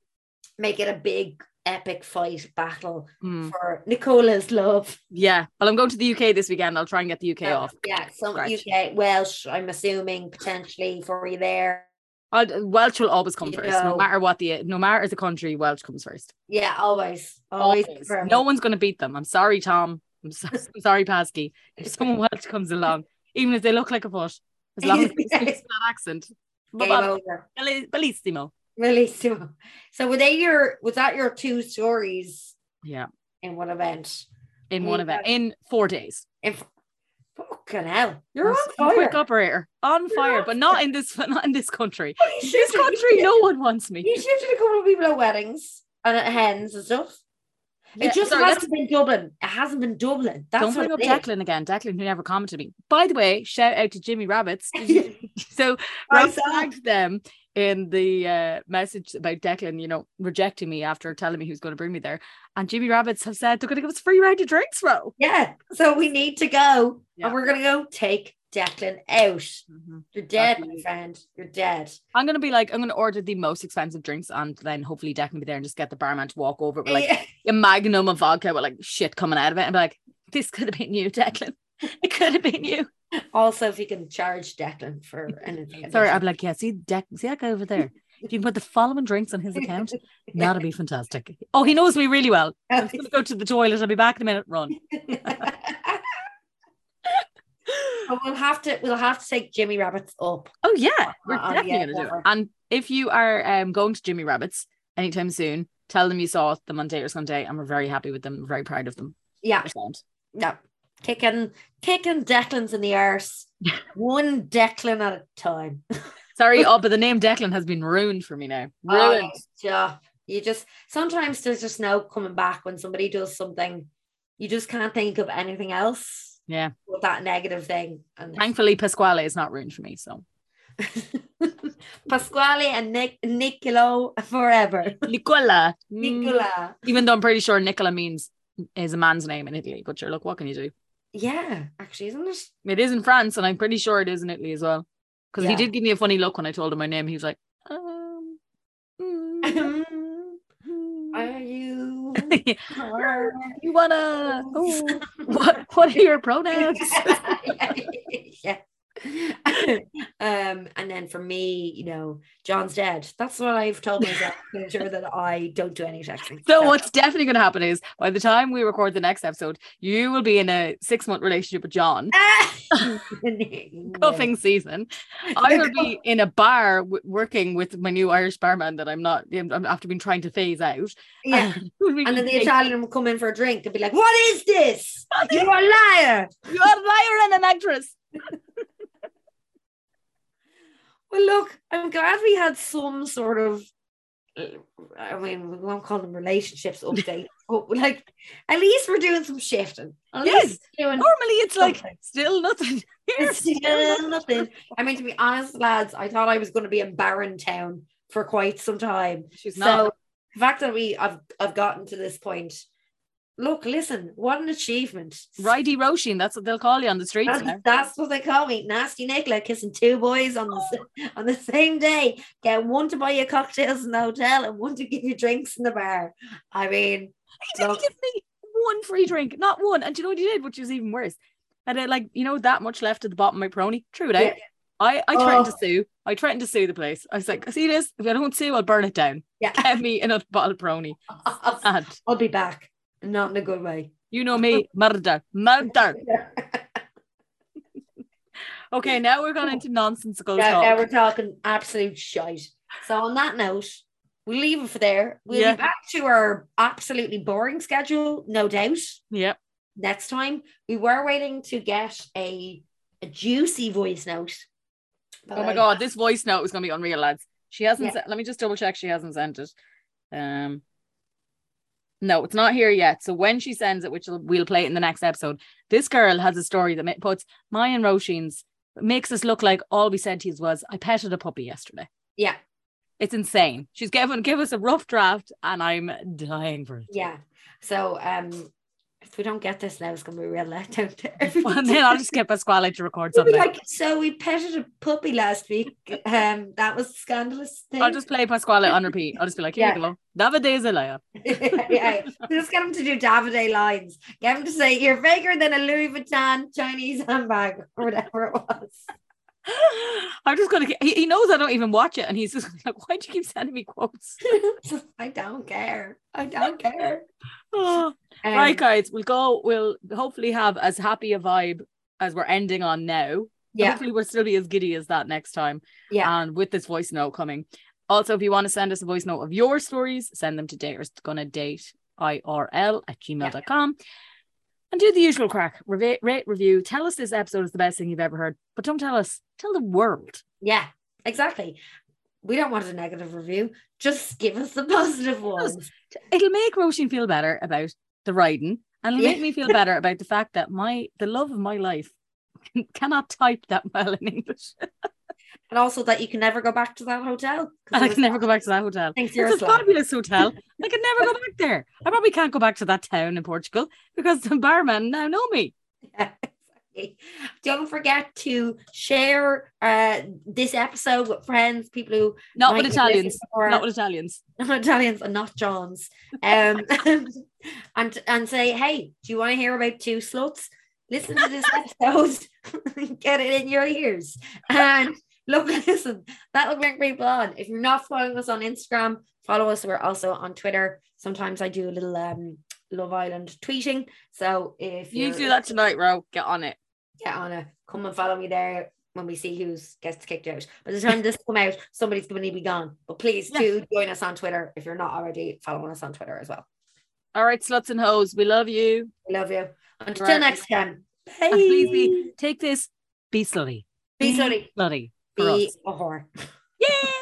Make it a big epic fight battle Mm. for Nicola's love. Yeah, well, I'm going to the UK this weekend. I'll try and get the UK Yeah, off. Yeah, some Scratch. UK Welsh. I'm assuming potentially for you there. I'll, Welsh will always come You first, know. no matter what the no matter the country. Welsh comes first. Yeah, always, always. Always. No one's going to beat them. I'm sorry, Tom. I'm, so, I'm sorry, Pasky. If someone Welsh comes along, even if they look like a foot, as long as they speak that accent. Game over. Belli- Bellissimo. Bellissimo. So were they your was that your two stories Yeah. in one event? In one event, in four days. In fucking hell. You're on a quick operator. On fire, but not in this not in this country. This country, no one wants me. You shifted a couple of people at weddings and at hens and stuff. Yeah, it just sorry, hasn't been Dublin. It hasn't been Dublin. That's Don't bring up. Declan again. Declan, who never commented me. By the way, shout out to Jimmy Rabbits. so I saw. tagged them in the uh, message about Declan, you know, rejecting me after telling me he was going to bring me there. And Jimmy Rabbits have said they're going to give us free round of drinks, bro. Yeah. So we need to go. Yeah. And we're gonna go take Declan out. You're dead, my friend. You're dead. I'm going to be like, I'm going to order the most expensive drinks and then hopefully Declan will be there and just get the barman to walk over with like Yeah. a magnum of vodka with like shit coming out of it and be like, this could have been you, Declan. It could have been you. Also, if you can charge Declan for anything. Sorry, I'd be like, yeah, see, Dec- see that guy over there. If you can put the following drinks on his account, that'd be fantastic. Oh, he knows me really well. I'm gonna go to the toilet. I'll be back in a minute. Run. We'll have to we'll have to take Jimmy Rabbits up. Oh yeah, we're Uh, definitely yeah, gonna do it. And if you are um going to Jimmy Rabbits anytime soon, tell them you saw them on Date or Sunday, and we're very happy with them. We're very proud of them. Yeah, They're sound. Kicking kicking Declan's in the arse. One Declan at a time. Sorry, oh, but the name Declan has been ruined for me now. Ruined. Oh, yeah. You just sometimes there's just no coming back when somebody does something. You just can't think of anything else Yeah. with that negative thing. And Thankfully, Pasquale is not ruined for me. So Pasquale and Nick Nicolo forever. Nicola. Mm. Nicola. Even though I'm pretty sure Nicola means is a man's name in Italy, but sure, look, what can you do? Yeah, actually, isn't it? It is in France, and I'm pretty sure it is in Italy as well. Because he did give me a funny look when I told him my name. He was like, um, mm, mm." Are you? you wanna? Oh, what? What are your pronouns? yeah. um, and then for me, you know, John's dead. That's what I've told myself to ensure that I don't do any texting. So what's definitely going to happen is by the time we record the next episode, you will be in a six month relationship with John, cuffing season. I will be in a bar w- working with my new Irish barman that I'm not I'm after been trying to phase out. Yeah. And then the Italian will come in for a drink and be like, What is this? You're a liar. You are a liar and an actress. Well, look, I'm glad we had some sort of, uh, I mean, we won't call them relationships update, but like, at least we're doing some shifting. At Yes. doing Normally it's like still nothing. it's still nothing. I mean, to be honest, lads, I thought I was going to be in Barron Town for quite some time. She's So not. the fact that we, I've, I've gotten to this point. Look, listen, what an achievement! Righty Roisin, that's what they'll call you on the streets That's, now. that's what they call me, nasty Nicola, kissing two boys on the oh. on the same day. Get one to buy you cocktails in the hotel and one to give you drinks in the bar. I mean, He didn't Look. give me one free drink, not one. And do you know what he did, which was even worse? And I like, you know, that much left at the bottom of my prony. True it out. I, I threatened Oh. to sue. I threatened to sue the place. I was like, see this? If I don't sue, I'll burn it down. yeah, Get me another bottle of prony. I'll, I'll be back, not in a good way. you know me, murder, murder. Okay, now we're going into nonsensical now, now we're talking absolute shite. So on that note, we'll leave it for there. We'll Yeah. be back to our absolutely boring schedule, no doubt. Yep. Next time, we were waiting to get a a juicy voice note. Oh my I- god, this voice note is gonna be unreal, lads. She hasn't. Yeah. Let me just double check. She hasn't sent it. Um, no, it's not here yet. So when she sends it, which we'll, we'll play in the next episode, this girl has a story that puts Maya and Roisin's makes us look like all we said to was, "I petted a puppy yesterday." Yeah, It's insane. She's given give us a rough draft, and I'm dying for it. yeah. So um, if we don't get this now, it's gonna be a real to and everybody. then I'll just get Pasquale to record something. like, so we petted a puppy last week. Um, that was scandalous thing. I'll just play Pasquale on repeat. I'll just be like, here Yeah. you go. Davide is a liar. yeah, just get him to do Davide lines. Get him to say, "You're bigger than a Louis Vuitton Chinese handbag" or whatever it was. I'm just gonna. He, he knows I don't even watch it, and he's just like, "Why do you keep sending me quotes?" I don't care. I don't care. Oh. Um, right, guys, we'll go. We'll hopefully have as happy a vibe as we're ending on now. Yeah. Hopefully, we'll still be as giddy as that next time. Yeah. And with this voice note coming. Also, if you want to send us a voice note of your stories, send them to daters gonna date IRL at gmail.com. And do the usual crack. Rate, rate, review. Tell us this episode is the best thing you've ever heard, but don't tell us. Tell the world. Yeah, exactly. We don't want a negative review. Just give us the positive ones. It'll make Roisin feel better about the riding, and it'll Yeah. make me feel better about the fact that my the love of my life cannot type that well in English. And also that you can never go back to that hotel. And I can never go back to that hotel. Thinks you're a It's a fabulous hotel. I can never go back there. I probably can't go back to that town in Portugal because the barman now know me. Yeah, exactly. Don't forget to share uh, this episode with friends, people who Not with Italians. Not with Italians. not Italians and not Johns. Um, and and say, hey, do you want to hear about two sluts? Listen to this episode, get it in your ears, and look, listen. That'll bring people on. If you're not following us on Instagram, follow us. We're also on Twitter. Sometimes I do a little um Love Island tweeting. So if You you need to do that tonight, Ro. Get on it. get on it, come and follow me there when we see who's gets kicked out. By the time this come out, somebody's going to be gone. But please Yeah. do join us on Twitter if you're not already following us on Twitter as well. All right, sluts and hoes. We love you. We love you. Until Right. next time. Bye. And please be take this. Be slutty. Be slutty. Slutty. Be a whore. Yay!